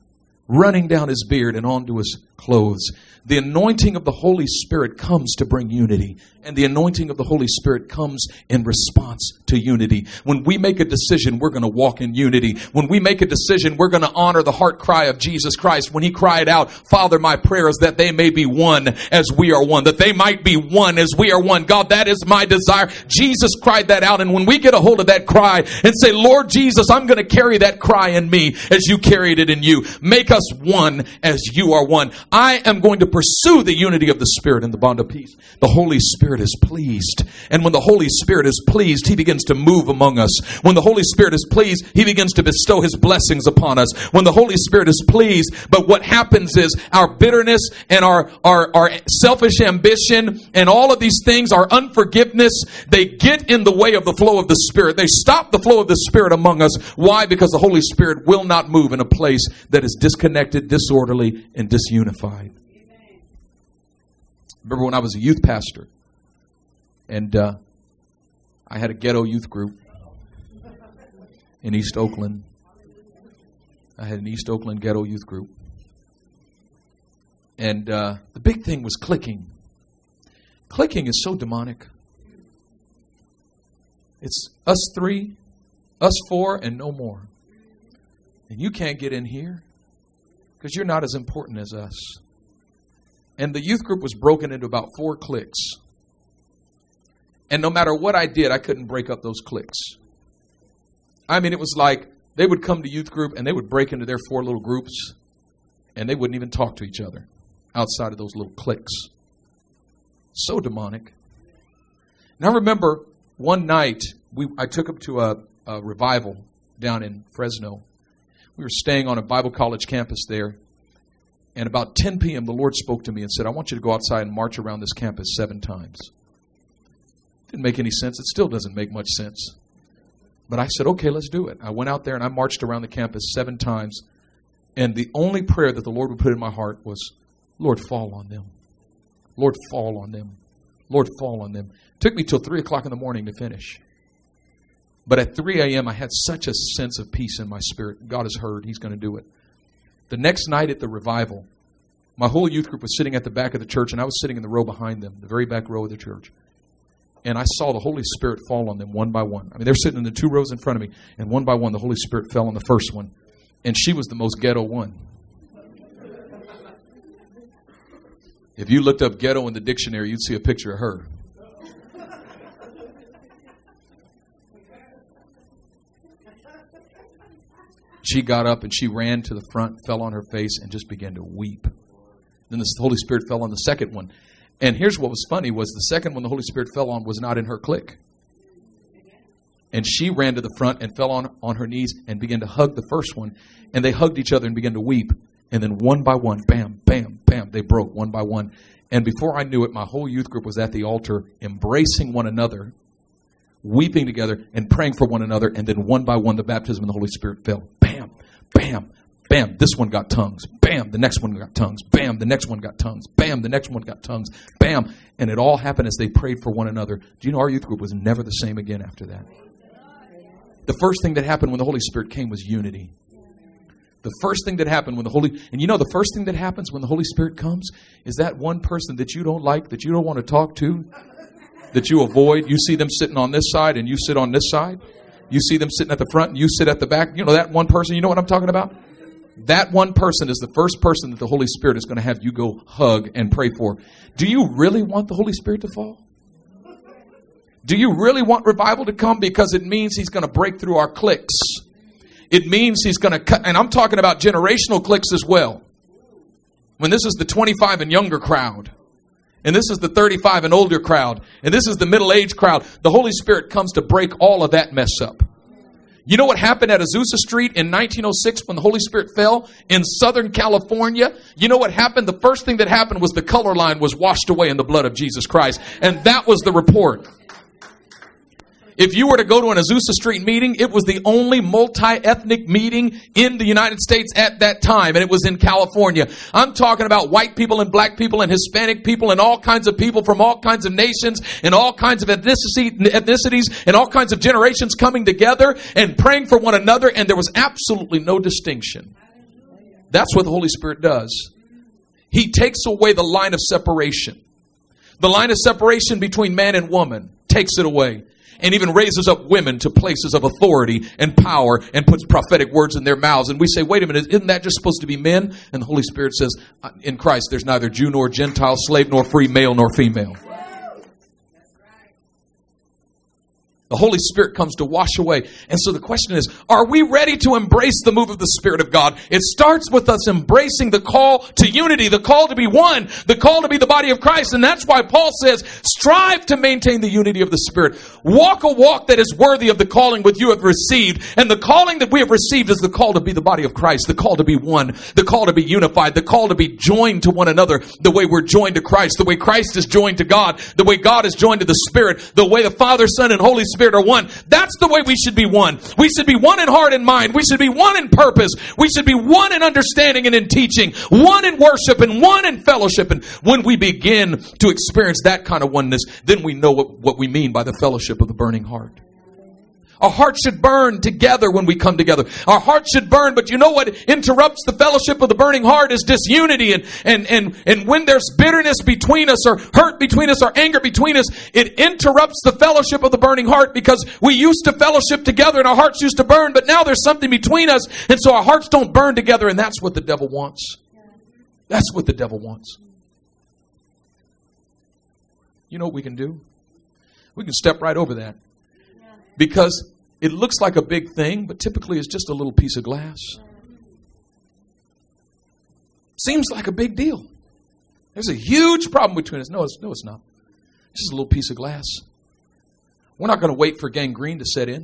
running down his beard and onto his clothes. The anointing of the Holy Spirit comes to bring unity and the anointing of the Holy Spirit comes in response to unity. When we make a decision, we're going to walk in unity. When we make a decision, we're going to honor the heart cry of Jesus Christ when he cried out, Father, my prayer is that they may be one as we are one, that they might be one as we are one. God, that is my desire. Jesus cried that out. And when we get a hold of that cry and say, Lord Jesus, I'm going to carry that cry in me as you carried it in you. Make us one as you are one. I am going to pursue the unity of the Spirit and the bond of peace. The Holy Spirit Spirit is pleased. And when the Holy Spirit is pleased, He begins to move among us. When the Holy Spirit is pleased, He begins to bestow His blessings upon us. When the Holy Spirit is pleased, but what happens is our bitterness and our, our, our selfish ambition and all of these things, our unforgiveness, they get in the way of the flow of the Spirit. They stop the flow of the Spirit among us. Why? Because the Holy Spirit will not move in a place that is disconnected, disorderly, and disunified. Remember when I was a youth pastor, and uh, I had a ghetto youth group in East Oakland. I had an East Oakland ghetto youth group. And uh, the big thing was clicking. Clicking is so demonic. It's us three, us four, and no more. And you can't get in here because you're not as important as us. And the youth group was broken into about four cliques. And no matter what I did, I couldn't break up those cliques. I mean, it was like they would come to youth group and they would break into their four little groups and they wouldn't even talk to each other outside of those little cliques. So demonic. Now, I remember one night we, I took them to a, a revival down in Fresno. We were staying on a Bible college campus there. And about 10 p.m., the Lord spoke to me and said, I want you to go outside and march around this campus seven times. Didn't make any sense. It still doesn't make much sense. But I said, okay, let's do it. I went out there and I marched around the campus seven times. And the only prayer that the Lord would put in my heart was, Lord, fall on them. Lord, fall on them. Lord, fall on them. It took me till 3 o'clock in the morning to finish. But at 3 a.m., I had such a sense of peace in my spirit. God has heard. He's going to do it. The next night at the revival, My whole youth group was sitting at the back of the church, and I was sitting in the row behind them, the very back row of the church. And I saw the Holy Spirit fall on them one by one. I mean, they're sitting in the two rows in front of me, and one by one, the Holy Spirit fell on the first one. And she was the most ghetto one. If you looked up ghetto in the dictionary, you'd see a picture of her. She got up and she ran to the front, fell on her face, and just began to weep. Then the Holy Spirit fell on the second one. And here's what was funny was the second one the Holy Spirit fell on was not in her clique. And she ran to the front and fell on, on her knees and began to hug the first one. And they hugged each other and began to weep. And then one by one, bam, bam, bam, they broke one by one. And before I knew it, my whole youth group was at the altar embracing one another, weeping together, and praying for one another. And then one by one, the baptism of the Holy Spirit fell. Bam, bam, Bam, this one got tongues. Bam, the next one got tongues. Bam, the next one got tongues. Bam, the next one got tongues. Bam. And it all happened as they prayed for one another. Do you know our youth group was never the same again after that? The first thing that happened when the Holy Spirit came was unity. The first thing that happened when the Holy, and you know, the first thing that happens when the Holy Spirit comes is that one person that you don't like, that you don't want to talk to, that you avoid. You see them sitting on this side and you sit on this side. You see them sitting at the front and you sit at the back. You know that one person, you know what I'm talking about? That one person is the first person that the Holy Spirit is going to have you go hug and pray for. Do you really want the Holy Spirit to fall? Do you really want revival to come? Because it means He's going to break through our cliques. It means He's going to cut, and I'm talking about generational cliques as well. When this is the 25 and younger crowd, and this is the 35 and older crowd, and this is the middle age crowd, the Holy Spirit comes to break all of that mess up. You know what happened at Azusa Street in 1906 when the Holy Spirit fell in Southern California? You know what happened? The first thing that happened was the color line was washed away in the blood of Jesus Christ. And that was the report. If you were to go to an Azusa Street meeting, it was the only multi-ethnic meeting in the United States at that time, and it was in California. I'm talking about white people and black people and Hispanic people and all kinds of people from all kinds of nations and all kinds of ethnicities and all kinds of generations coming together and praying for one another, and there was absolutely no distinction. That's what the Holy Spirit does. He takes away the line of separation. The line of separation between man and woman takes it away and even raises up women to places of authority and power and puts prophetic words in their mouths. And we say, wait a minute, isn't that just supposed to be men? And the Holy Spirit says, in Christ, there's neither Jew nor Gentile, slave nor free, male nor female. The Holy Spirit comes to wash away. And so the question is, are we ready to embrace the move of the Spirit of God? It starts with us embracing the call to unity, the call to be one, the call to be the body of Christ. And that's why Paul says, strive to maintain the unity of the Spirit. Walk a walk that is worthy of the calling which you have received. And the calling that we have received is the call to be the body of Christ, the call to be one, the call to be unified, the call to be joined to one another, the way we're joined to Christ, the way Christ is joined to God, the way God is joined to the Spirit, the way the Father, Son, and Holy Spirit Spirit are one. That's the way we should be one. We should be one in heart and mind. We should be one in purpose. We should be one in understanding and in teaching, one in worship and one in fellowship. And when we begin to experience that kind of oneness, then we know what, what we mean by the fellowship of the burning heart. Our hearts should burn together when we come together. Our hearts should burn, but you know what interrupts the fellowship of the burning heart is disunity. And, and, and, and when there's bitterness between us or hurt between us or anger between us, it interrupts the fellowship of the burning heart because we used to fellowship together and our hearts used to burn, but now there's something between us. And so our hearts don't burn together. And that's what the devil wants. That's what the devil wants. You know what we can do? We can step right over that. Because it looks like a big thing, but typically it's just a little piece of glass. Seems like a big deal. There's a huge problem between us. No, it's, no, it's not. It's just a little piece of glass. We're not going to wait for gangrene to set in.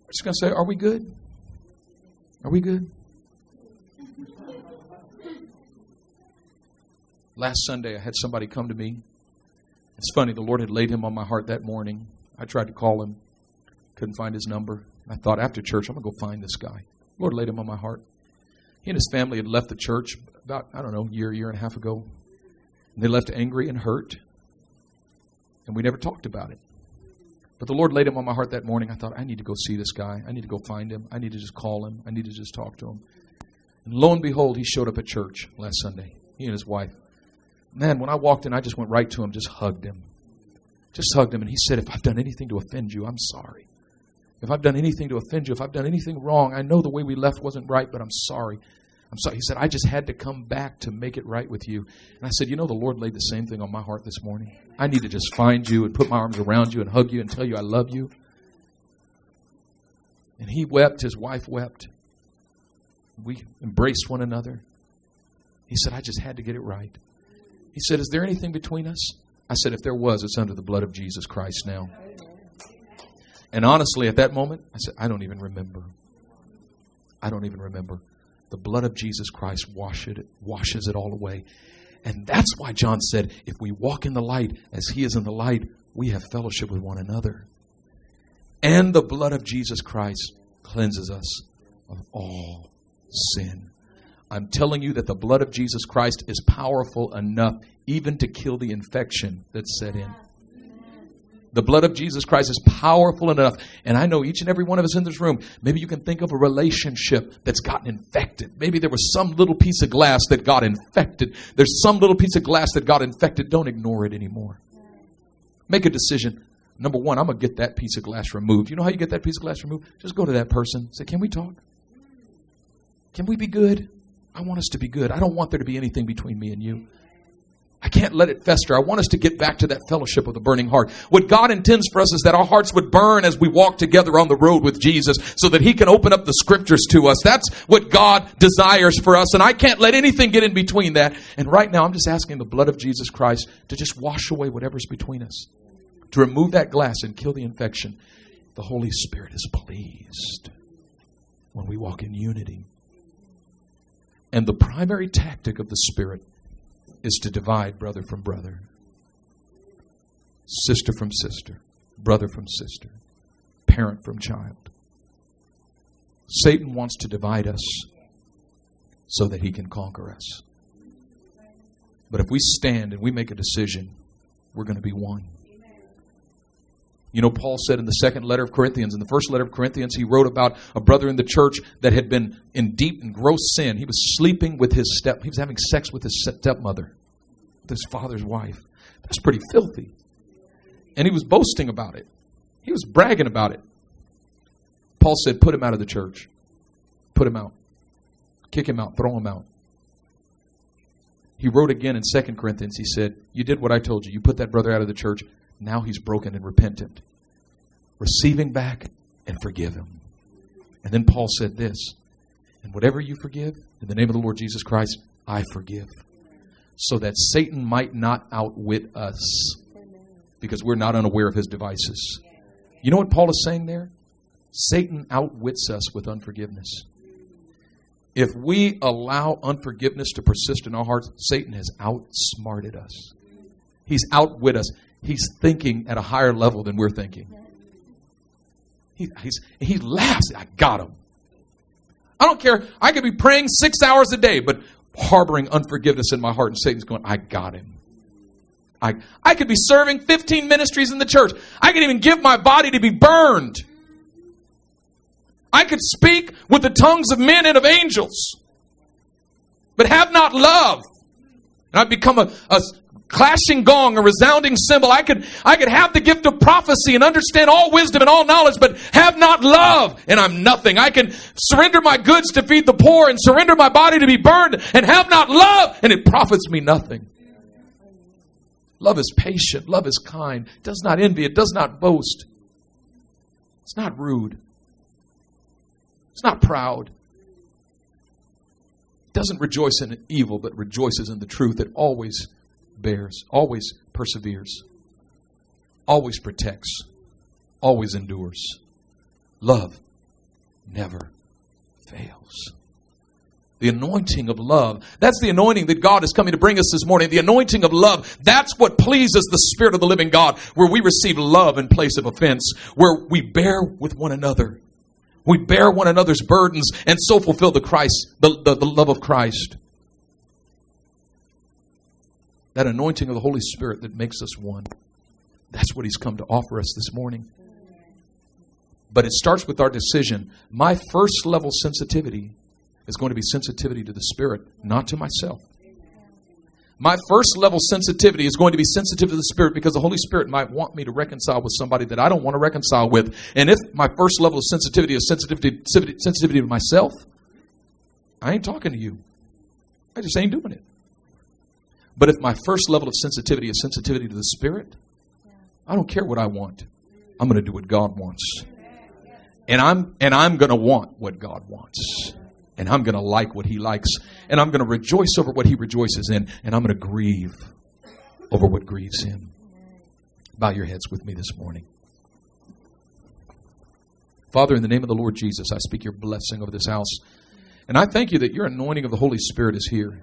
We're just going to say, Are we good? Are we good? Last Sunday, I had somebody come to me. It's funny, the Lord had laid him on my heart that morning. I tried to call him. Couldn't find his number. I thought after church, I'm going to go find this guy. Lord laid him on my heart. He and his family had left the church about, I don't know, a year, year and a half ago. And they left angry and hurt. And we never talked about it. But the Lord laid him on my heart that morning. I thought, I need to go see this guy. I need to go find him. I need to just call him. I need to just talk to him. And lo and behold, he showed up at church last Sunday, he and his wife. Man, when I walked in, I just went right to him, just hugged him. Just hugged him, and he said, If I've done anything to offend you, I'm sorry. If I've done anything to offend you, if I've done anything wrong, I know the way we left wasn't right, but I'm sorry. I'm sorry. He said, I just had to come back to make it right with you. And I said, You know, the Lord laid the same thing on my heart this morning. I need to just find you and put my arms around you and hug you and tell you I love you. And he wept, his wife wept. We embraced one another. He said, I just had to get it right. He said, Is there anything between us? I said, If there was, it's under the blood of Jesus Christ now. And honestly, at that moment, I said, I don't even remember. I don't even remember. The blood of Jesus Christ it, washes it all away. And that's why John said, If we walk in the light as he is in the light, we have fellowship with one another. And the blood of Jesus Christ cleanses us of all sin. I'm telling you that the blood of Jesus Christ is powerful enough even to kill the infection that's set in. The blood of Jesus Christ is powerful enough. And I know each and every one of us in this room, maybe you can think of a relationship that's gotten infected. Maybe there was some little piece of glass that got infected. There's some little piece of glass that got infected. Don't ignore it anymore. Make a decision. Number one, I'm going to get that piece of glass removed. You know how you get that piece of glass removed? Just go to that person. Say, Can we talk? Can we be good? I want us to be good. I don't want there to be anything between me and you. I can't let it fester. I want us to get back to that fellowship of the burning heart. What God intends for us is that our hearts would burn as we walk together on the road with Jesus so that He can open up the scriptures to us. That's what God desires for us. And I can't let anything get in between that. And right now, I'm just asking the blood of Jesus Christ to just wash away whatever's between us, to remove that glass and kill the infection. The Holy Spirit is pleased when we walk in unity. And the primary tactic of the Spirit is to divide brother from brother, sister from sister, brother from sister, parent from child. Satan wants to divide us so that he can conquer us. But if we stand and we make a decision, we're going to be one. You know, Paul said in the second letter of Corinthians, in the first letter of Corinthians, he wrote about a brother in the church that had been in deep and gross sin. He was sleeping with his step, he was having sex with his stepmother, with his father's wife. That's pretty filthy. And he was boasting about it, he was bragging about it. Paul said, Put him out of the church. Put him out. Kick him out. Throw him out. He wrote again in Second Corinthians, he said, You did what I told you. You put that brother out of the church. Now he's broken and repentant. Receive him back and forgive him. And then Paul said this And whatever you forgive, in the name of the Lord Jesus Christ, I forgive. So that Satan might not outwit us because we're not unaware of his devices. You know what Paul is saying there? Satan outwits us with unforgiveness. If we allow unforgiveness to persist in our hearts, Satan has outsmarted us. He's outwit us he's thinking at a higher level than we're thinking. He, he's, he laughs. I got him. I don't care. I could be praying six hours a day, but harboring unforgiveness in my heart, and Satan's going, I got him. I, I could be serving 15 ministries in the church. I could even give my body to be burned. I could speak with the tongues of men and of angels, but have not love. And I've become a, a clashing gong, a resounding cymbal. I could, I could have the gift of prophecy and understand all wisdom and all knowledge, but have not love, and I'm nothing. I can surrender my goods to feed the poor and surrender my body to be burned and have not love, and it profits me nothing. Love is patient. Love is kind. It does not envy. It does not boast. It's not rude. It's not proud. It doesn't rejoice in evil, but rejoices in the truth. It always bears, always perseveres, always protects, always endures. Love never fails. The anointing of love. That's the anointing that God is coming to bring us this morning. The anointing of love. That's what pleases the Spirit of the living God, where we receive love in place of offense, where we bear with one another. We bear one another's burdens and so fulfill the Christ, the, the, the love of Christ that anointing of the Holy Spirit that makes us one. That's what He's come to offer us this morning. But it starts with our decision. My first level sensitivity is going to be sensitivity to the Spirit, not to myself. My first level sensitivity is going to be sensitive to the Spirit because the Holy Spirit might want me to reconcile with somebody that I don't want to reconcile with. And if my first level of sensitivity is sensitivity, sensitivity to myself, I ain't talking to you. I just ain't doing it. But if my first level of sensitivity is sensitivity to the Spirit, I don't care what I want. I'm going to do what God wants. And I'm and I'm going to want what God wants. And I'm going to like what he likes. And I'm going to rejoice over what he rejoices in. And I'm going to grieve over what grieves him. Bow your heads with me this morning. Father, in the name of the Lord Jesus, I speak your blessing over this house. And I thank you that your anointing of the Holy Spirit is here.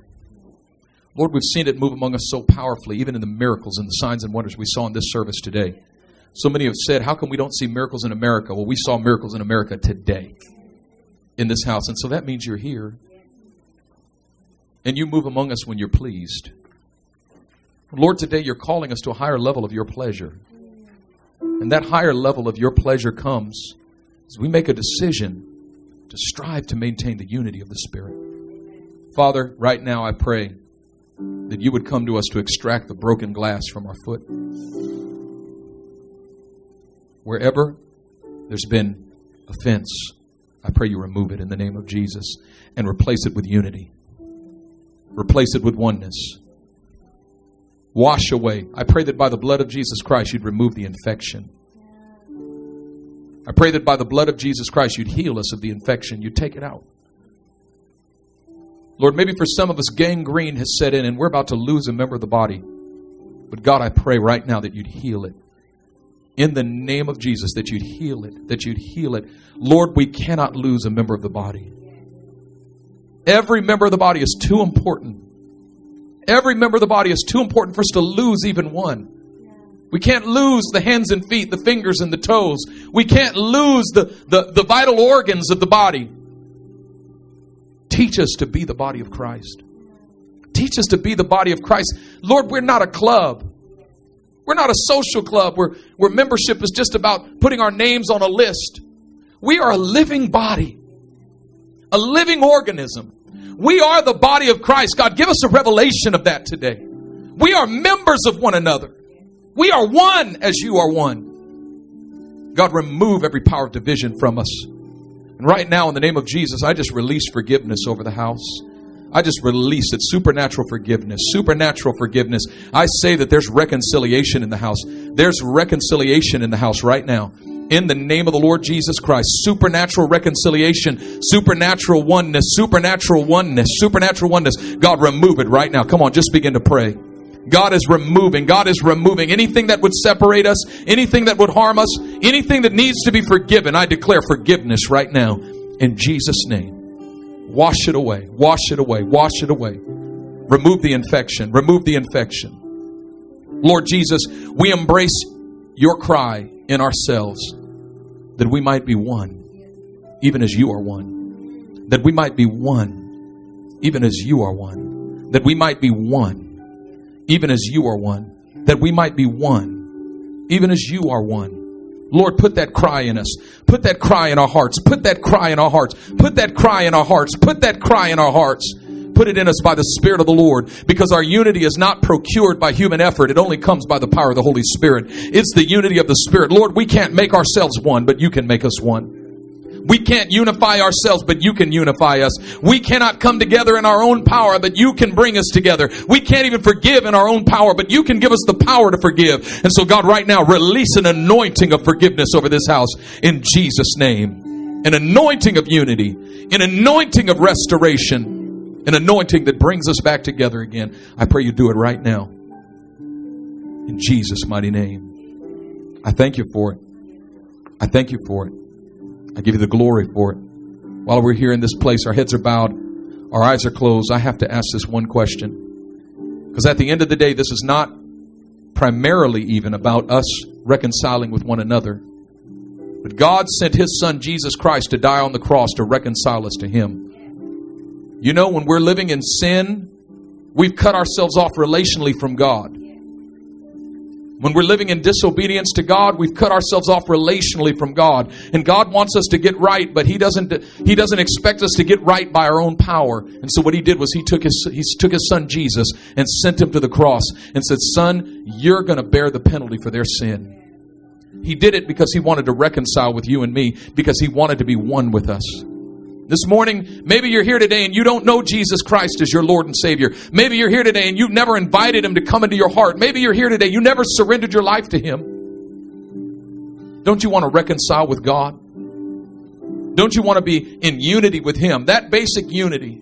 Lord, we've seen it move among us so powerfully, even in the miracles and the signs and wonders we saw in this service today. So many have said, How come we don't see miracles in America? Well, we saw miracles in America today in this house. And so that means you're here. And you move among us when you're pleased. Lord, today you're calling us to a higher level of your pleasure. And that higher level of your pleasure comes as we make a decision to strive to maintain the unity of the Spirit. Father, right now I pray that you would come to us to extract the broken glass from our foot. Wherever there's been offense, I pray you remove it in the name of Jesus and replace it with unity. Replace it with oneness. Wash away. I pray that by the blood of Jesus Christ, you'd remove the infection. I pray that by the blood of Jesus Christ, you'd heal us of the infection. You'd take it out. Lord, maybe for some of us, gangrene has set in and we're about to lose a member of the body. But God, I pray right now that you'd heal it in the name of Jesus that you'd heal it, that you'd heal it. Lord, we cannot lose a member of the body. Every member of the body is too important. Every member of the body is too important for us to lose even one. We can't lose the hands and feet, the fingers and the toes. We can't lose the, the, the vital organs of the body. Teach us to be the body of Christ. Teach us to be the body of Christ. Lord, we're not a club. We're not a social club where, where membership is just about putting our names on a list. We are a living body, a living organism. We are the body of Christ. God, give us a revelation of that today. We are members of one another. We are one as you are one. God, remove every power of division from us. Right now, in the name of Jesus, I just release forgiveness over the house. I just release it. Supernatural forgiveness. Supernatural forgiveness. I say that there's reconciliation in the house. There's reconciliation in the house right now. In the name of the Lord Jesus Christ. Supernatural reconciliation. Supernatural oneness. Supernatural oneness. Supernatural oneness. God, remove it right now. Come on, just begin to pray. God is removing. God is removing anything that would separate us, anything that would harm us, anything that needs to be forgiven. I declare forgiveness right now in Jesus' name. Wash it away. Wash it away. Wash it away. Remove the infection. Remove the infection. Lord Jesus, we embrace your cry in ourselves that we might be one, even as you are one. That we might be one, even as you are one. That we might be one, even as you are one. That we might be one, even as you are one. Lord, put that cry in us. Put that cry in our hearts. Put that cry in our hearts. Put that cry in our hearts. Put that cry in our hearts. Put it in us by the Spirit of the Lord because our unity is not procured by human effort. It only comes by the power of the Holy Spirit. It's the unity of the Spirit. Lord, we can't make ourselves one, but you can make us one. We can't unify ourselves, but you can unify us. We cannot come together in our own power, but you can bring us together. We can't even forgive in our own power, but you can give us the power to forgive. And so, God, right now, release an anointing of forgiveness over this house in Jesus' name. An anointing of unity, an anointing of restoration, an anointing that brings us back together again. I pray you do it right now. In Jesus' mighty name. I thank you for it. I thank you for it. I give you the glory for it. While we're here in this place, our heads are bowed, our eyes are closed. I have to ask this one question. Because at the end of the day, this is not primarily even about us reconciling with one another. But God sent His Son, Jesus Christ, to die on the cross to reconcile us to Him. You know, when we're living in sin, we've cut ourselves off relationally from God. When we're living in disobedience to God, we've cut ourselves off relationally from God. And God wants us to get right, but He doesn't, He doesn't expect us to get right by our own power. And so what He did was He took His, He took His Son Jesus and sent Him to the cross and said, Son, you're going to bear the penalty for their sin. He did it because He wanted to reconcile with you and me, because He wanted to be one with us. This morning, maybe you're here today and you don't know Jesus Christ as your Lord and Savior. Maybe you're here today and you've never invited Him to come into your heart. Maybe you're here today, you never surrendered your life to Him. Don't you want to reconcile with God? Don't you want to be in unity with Him? That basic unity.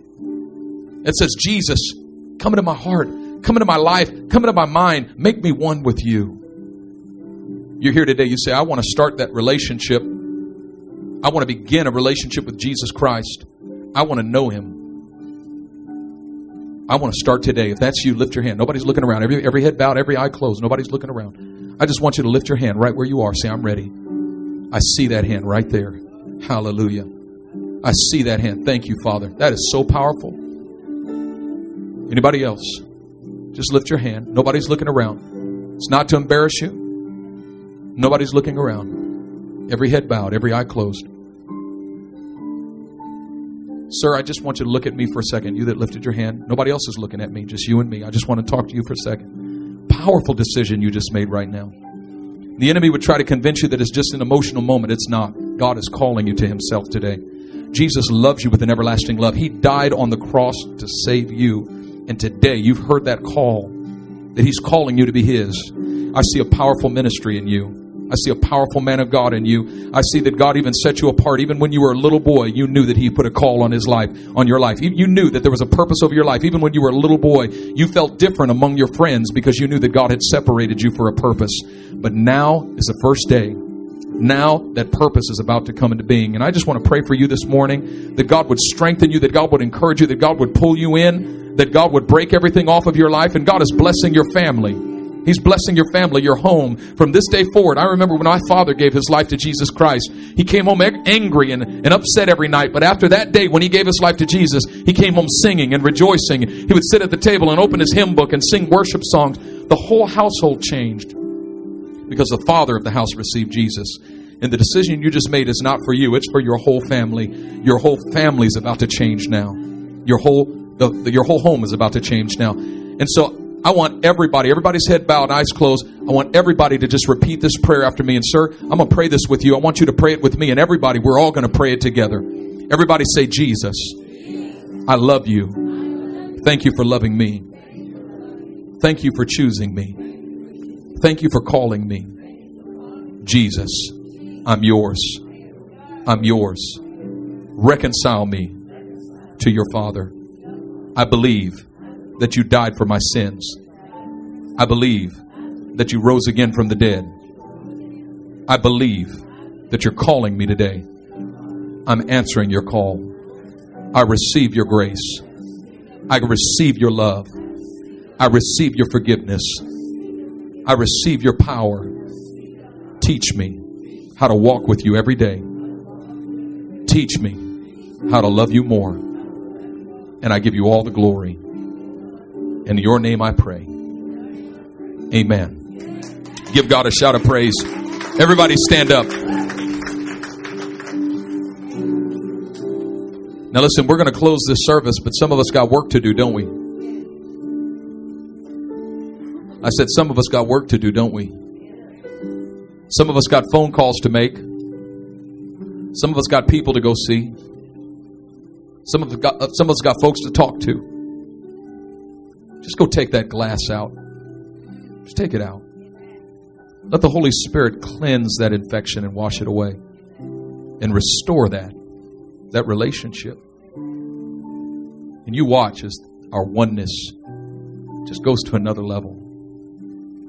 It says, Jesus, come into my heart, come into my life, come into my mind, make me one with you. You're here today, you say, I want to start that relationship I want to begin a relationship with Jesus Christ. I want to know him. I want to start today. If that's you, lift your hand. Nobody's looking around. Every, every head bowed, every eye closed. Nobody's looking around. I just want you to lift your hand right where you are. Say, I'm ready. I see that hand right there. Hallelujah. I see that hand. Thank you, Father. That is so powerful. Anybody else? Just lift your hand. Nobody's looking around. It's not to embarrass you. Nobody's looking around. Every head bowed, every eye closed. Sir, I just want you to look at me for a second. You that lifted your hand. Nobody else is looking at me, just you and me. I just want to talk to you for a second. Powerful decision you just made right now. The enemy would try to convince you that it's just an emotional moment. It's not. God is calling you to himself today. Jesus loves you with an everlasting love. He died on the cross to save you. And today you've heard that call that he's calling you to be his. I see a powerful ministry in you. I see a powerful man of God in you. I see that God even set you apart. Even when you were a little boy, you knew that He put a call on His life, on your life. You knew that there was a purpose over your life. Even when you were a little boy, you felt different among your friends because you knew that God had separated you for a purpose. But now is the first day. Now that purpose is about to come into being. And I just want to pray for you this morning that God would strengthen you, that God would encourage you, that God would pull you in, that God would break everything off of your life, and God is blessing your family. He's blessing your family, your home. From this day forward, I remember when my father gave his life to Jesus Christ. He came home angry and, and upset every night. But after that day, when he gave his life to Jesus, he came home singing and rejoicing. He would sit at the table and open his hymn book and sing worship songs. The whole household changed because the father of the house received Jesus. And the decision you just made is not for you, it's for your whole family. Your whole family is about to change now. Your whole, the, the, your whole home is about to change now. And so I want everybody, everybody's head bowed, eyes closed. I want everybody to just repeat this prayer after me. And, sir, I'm going to pray this with you. I want you to pray it with me. And everybody, we're all going to pray it together. Everybody say, Jesus, I love you. Thank you for loving me. Thank you for choosing me. Thank you for calling me. Jesus, I'm yours. I'm yours. Reconcile me to your Father. I believe that you died for my sins. I believe that you rose again from the dead. I believe that you're calling me today. I'm answering your call. I receive your grace. I receive your love. I receive your forgiveness. I receive your power. Teach me how to walk with you every day. Teach me how to love you more. And I give you all the glory. In your name I pray. Amen. Give God a shout of praise. Everybody stand up. Now, listen, we're going to close this service, but some of us got work to do, don't we? I said, some of us got work to do, don't we? Some of us got phone calls to make. Some of us got people to go see. Some of us got, uh, some of us got folks to talk to. Just go take that glass out. Just take it out. Let the Holy Spirit cleanse that infection and wash it away and restore that, that relationship. And you watch as our oneness just goes to another level.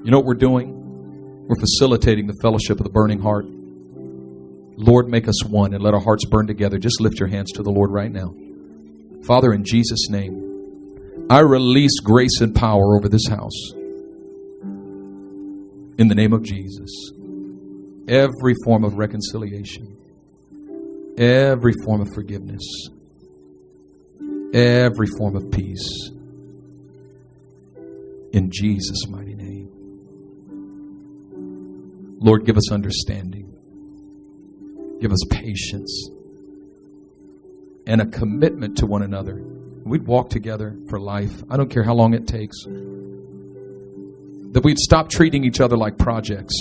You know what we're doing? We're facilitating the fellowship of the burning heart. Lord, make us one and let our hearts burn together. Just lift your hands to the Lord right now. Father, in Jesus' name. I release grace and power over this house. In the name of Jesus. Every form of reconciliation, every form of forgiveness, every form of peace. In Jesus' mighty name. Lord, give us understanding. Give us patience and a commitment to one another. We'd walk together for life. I don't care how long it takes. That we'd stop treating each other like projects,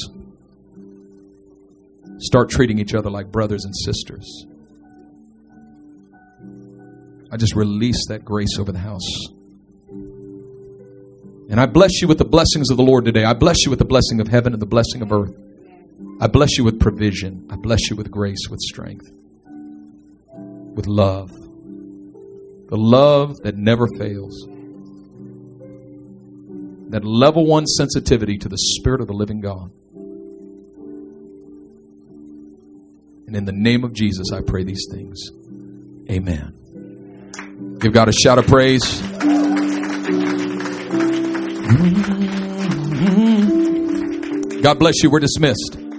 start treating each other like brothers and sisters. I just release that grace over the house. And I bless you with the blessings of the Lord today. I bless you with the blessing of heaven and the blessing of earth. I bless you with provision. I bless you with grace, with strength, with love. The love that never fails. That level one sensitivity to the Spirit of the living God. And in the name of Jesus, I pray these things. Amen. Give God a shout of praise. God bless you. We're dismissed.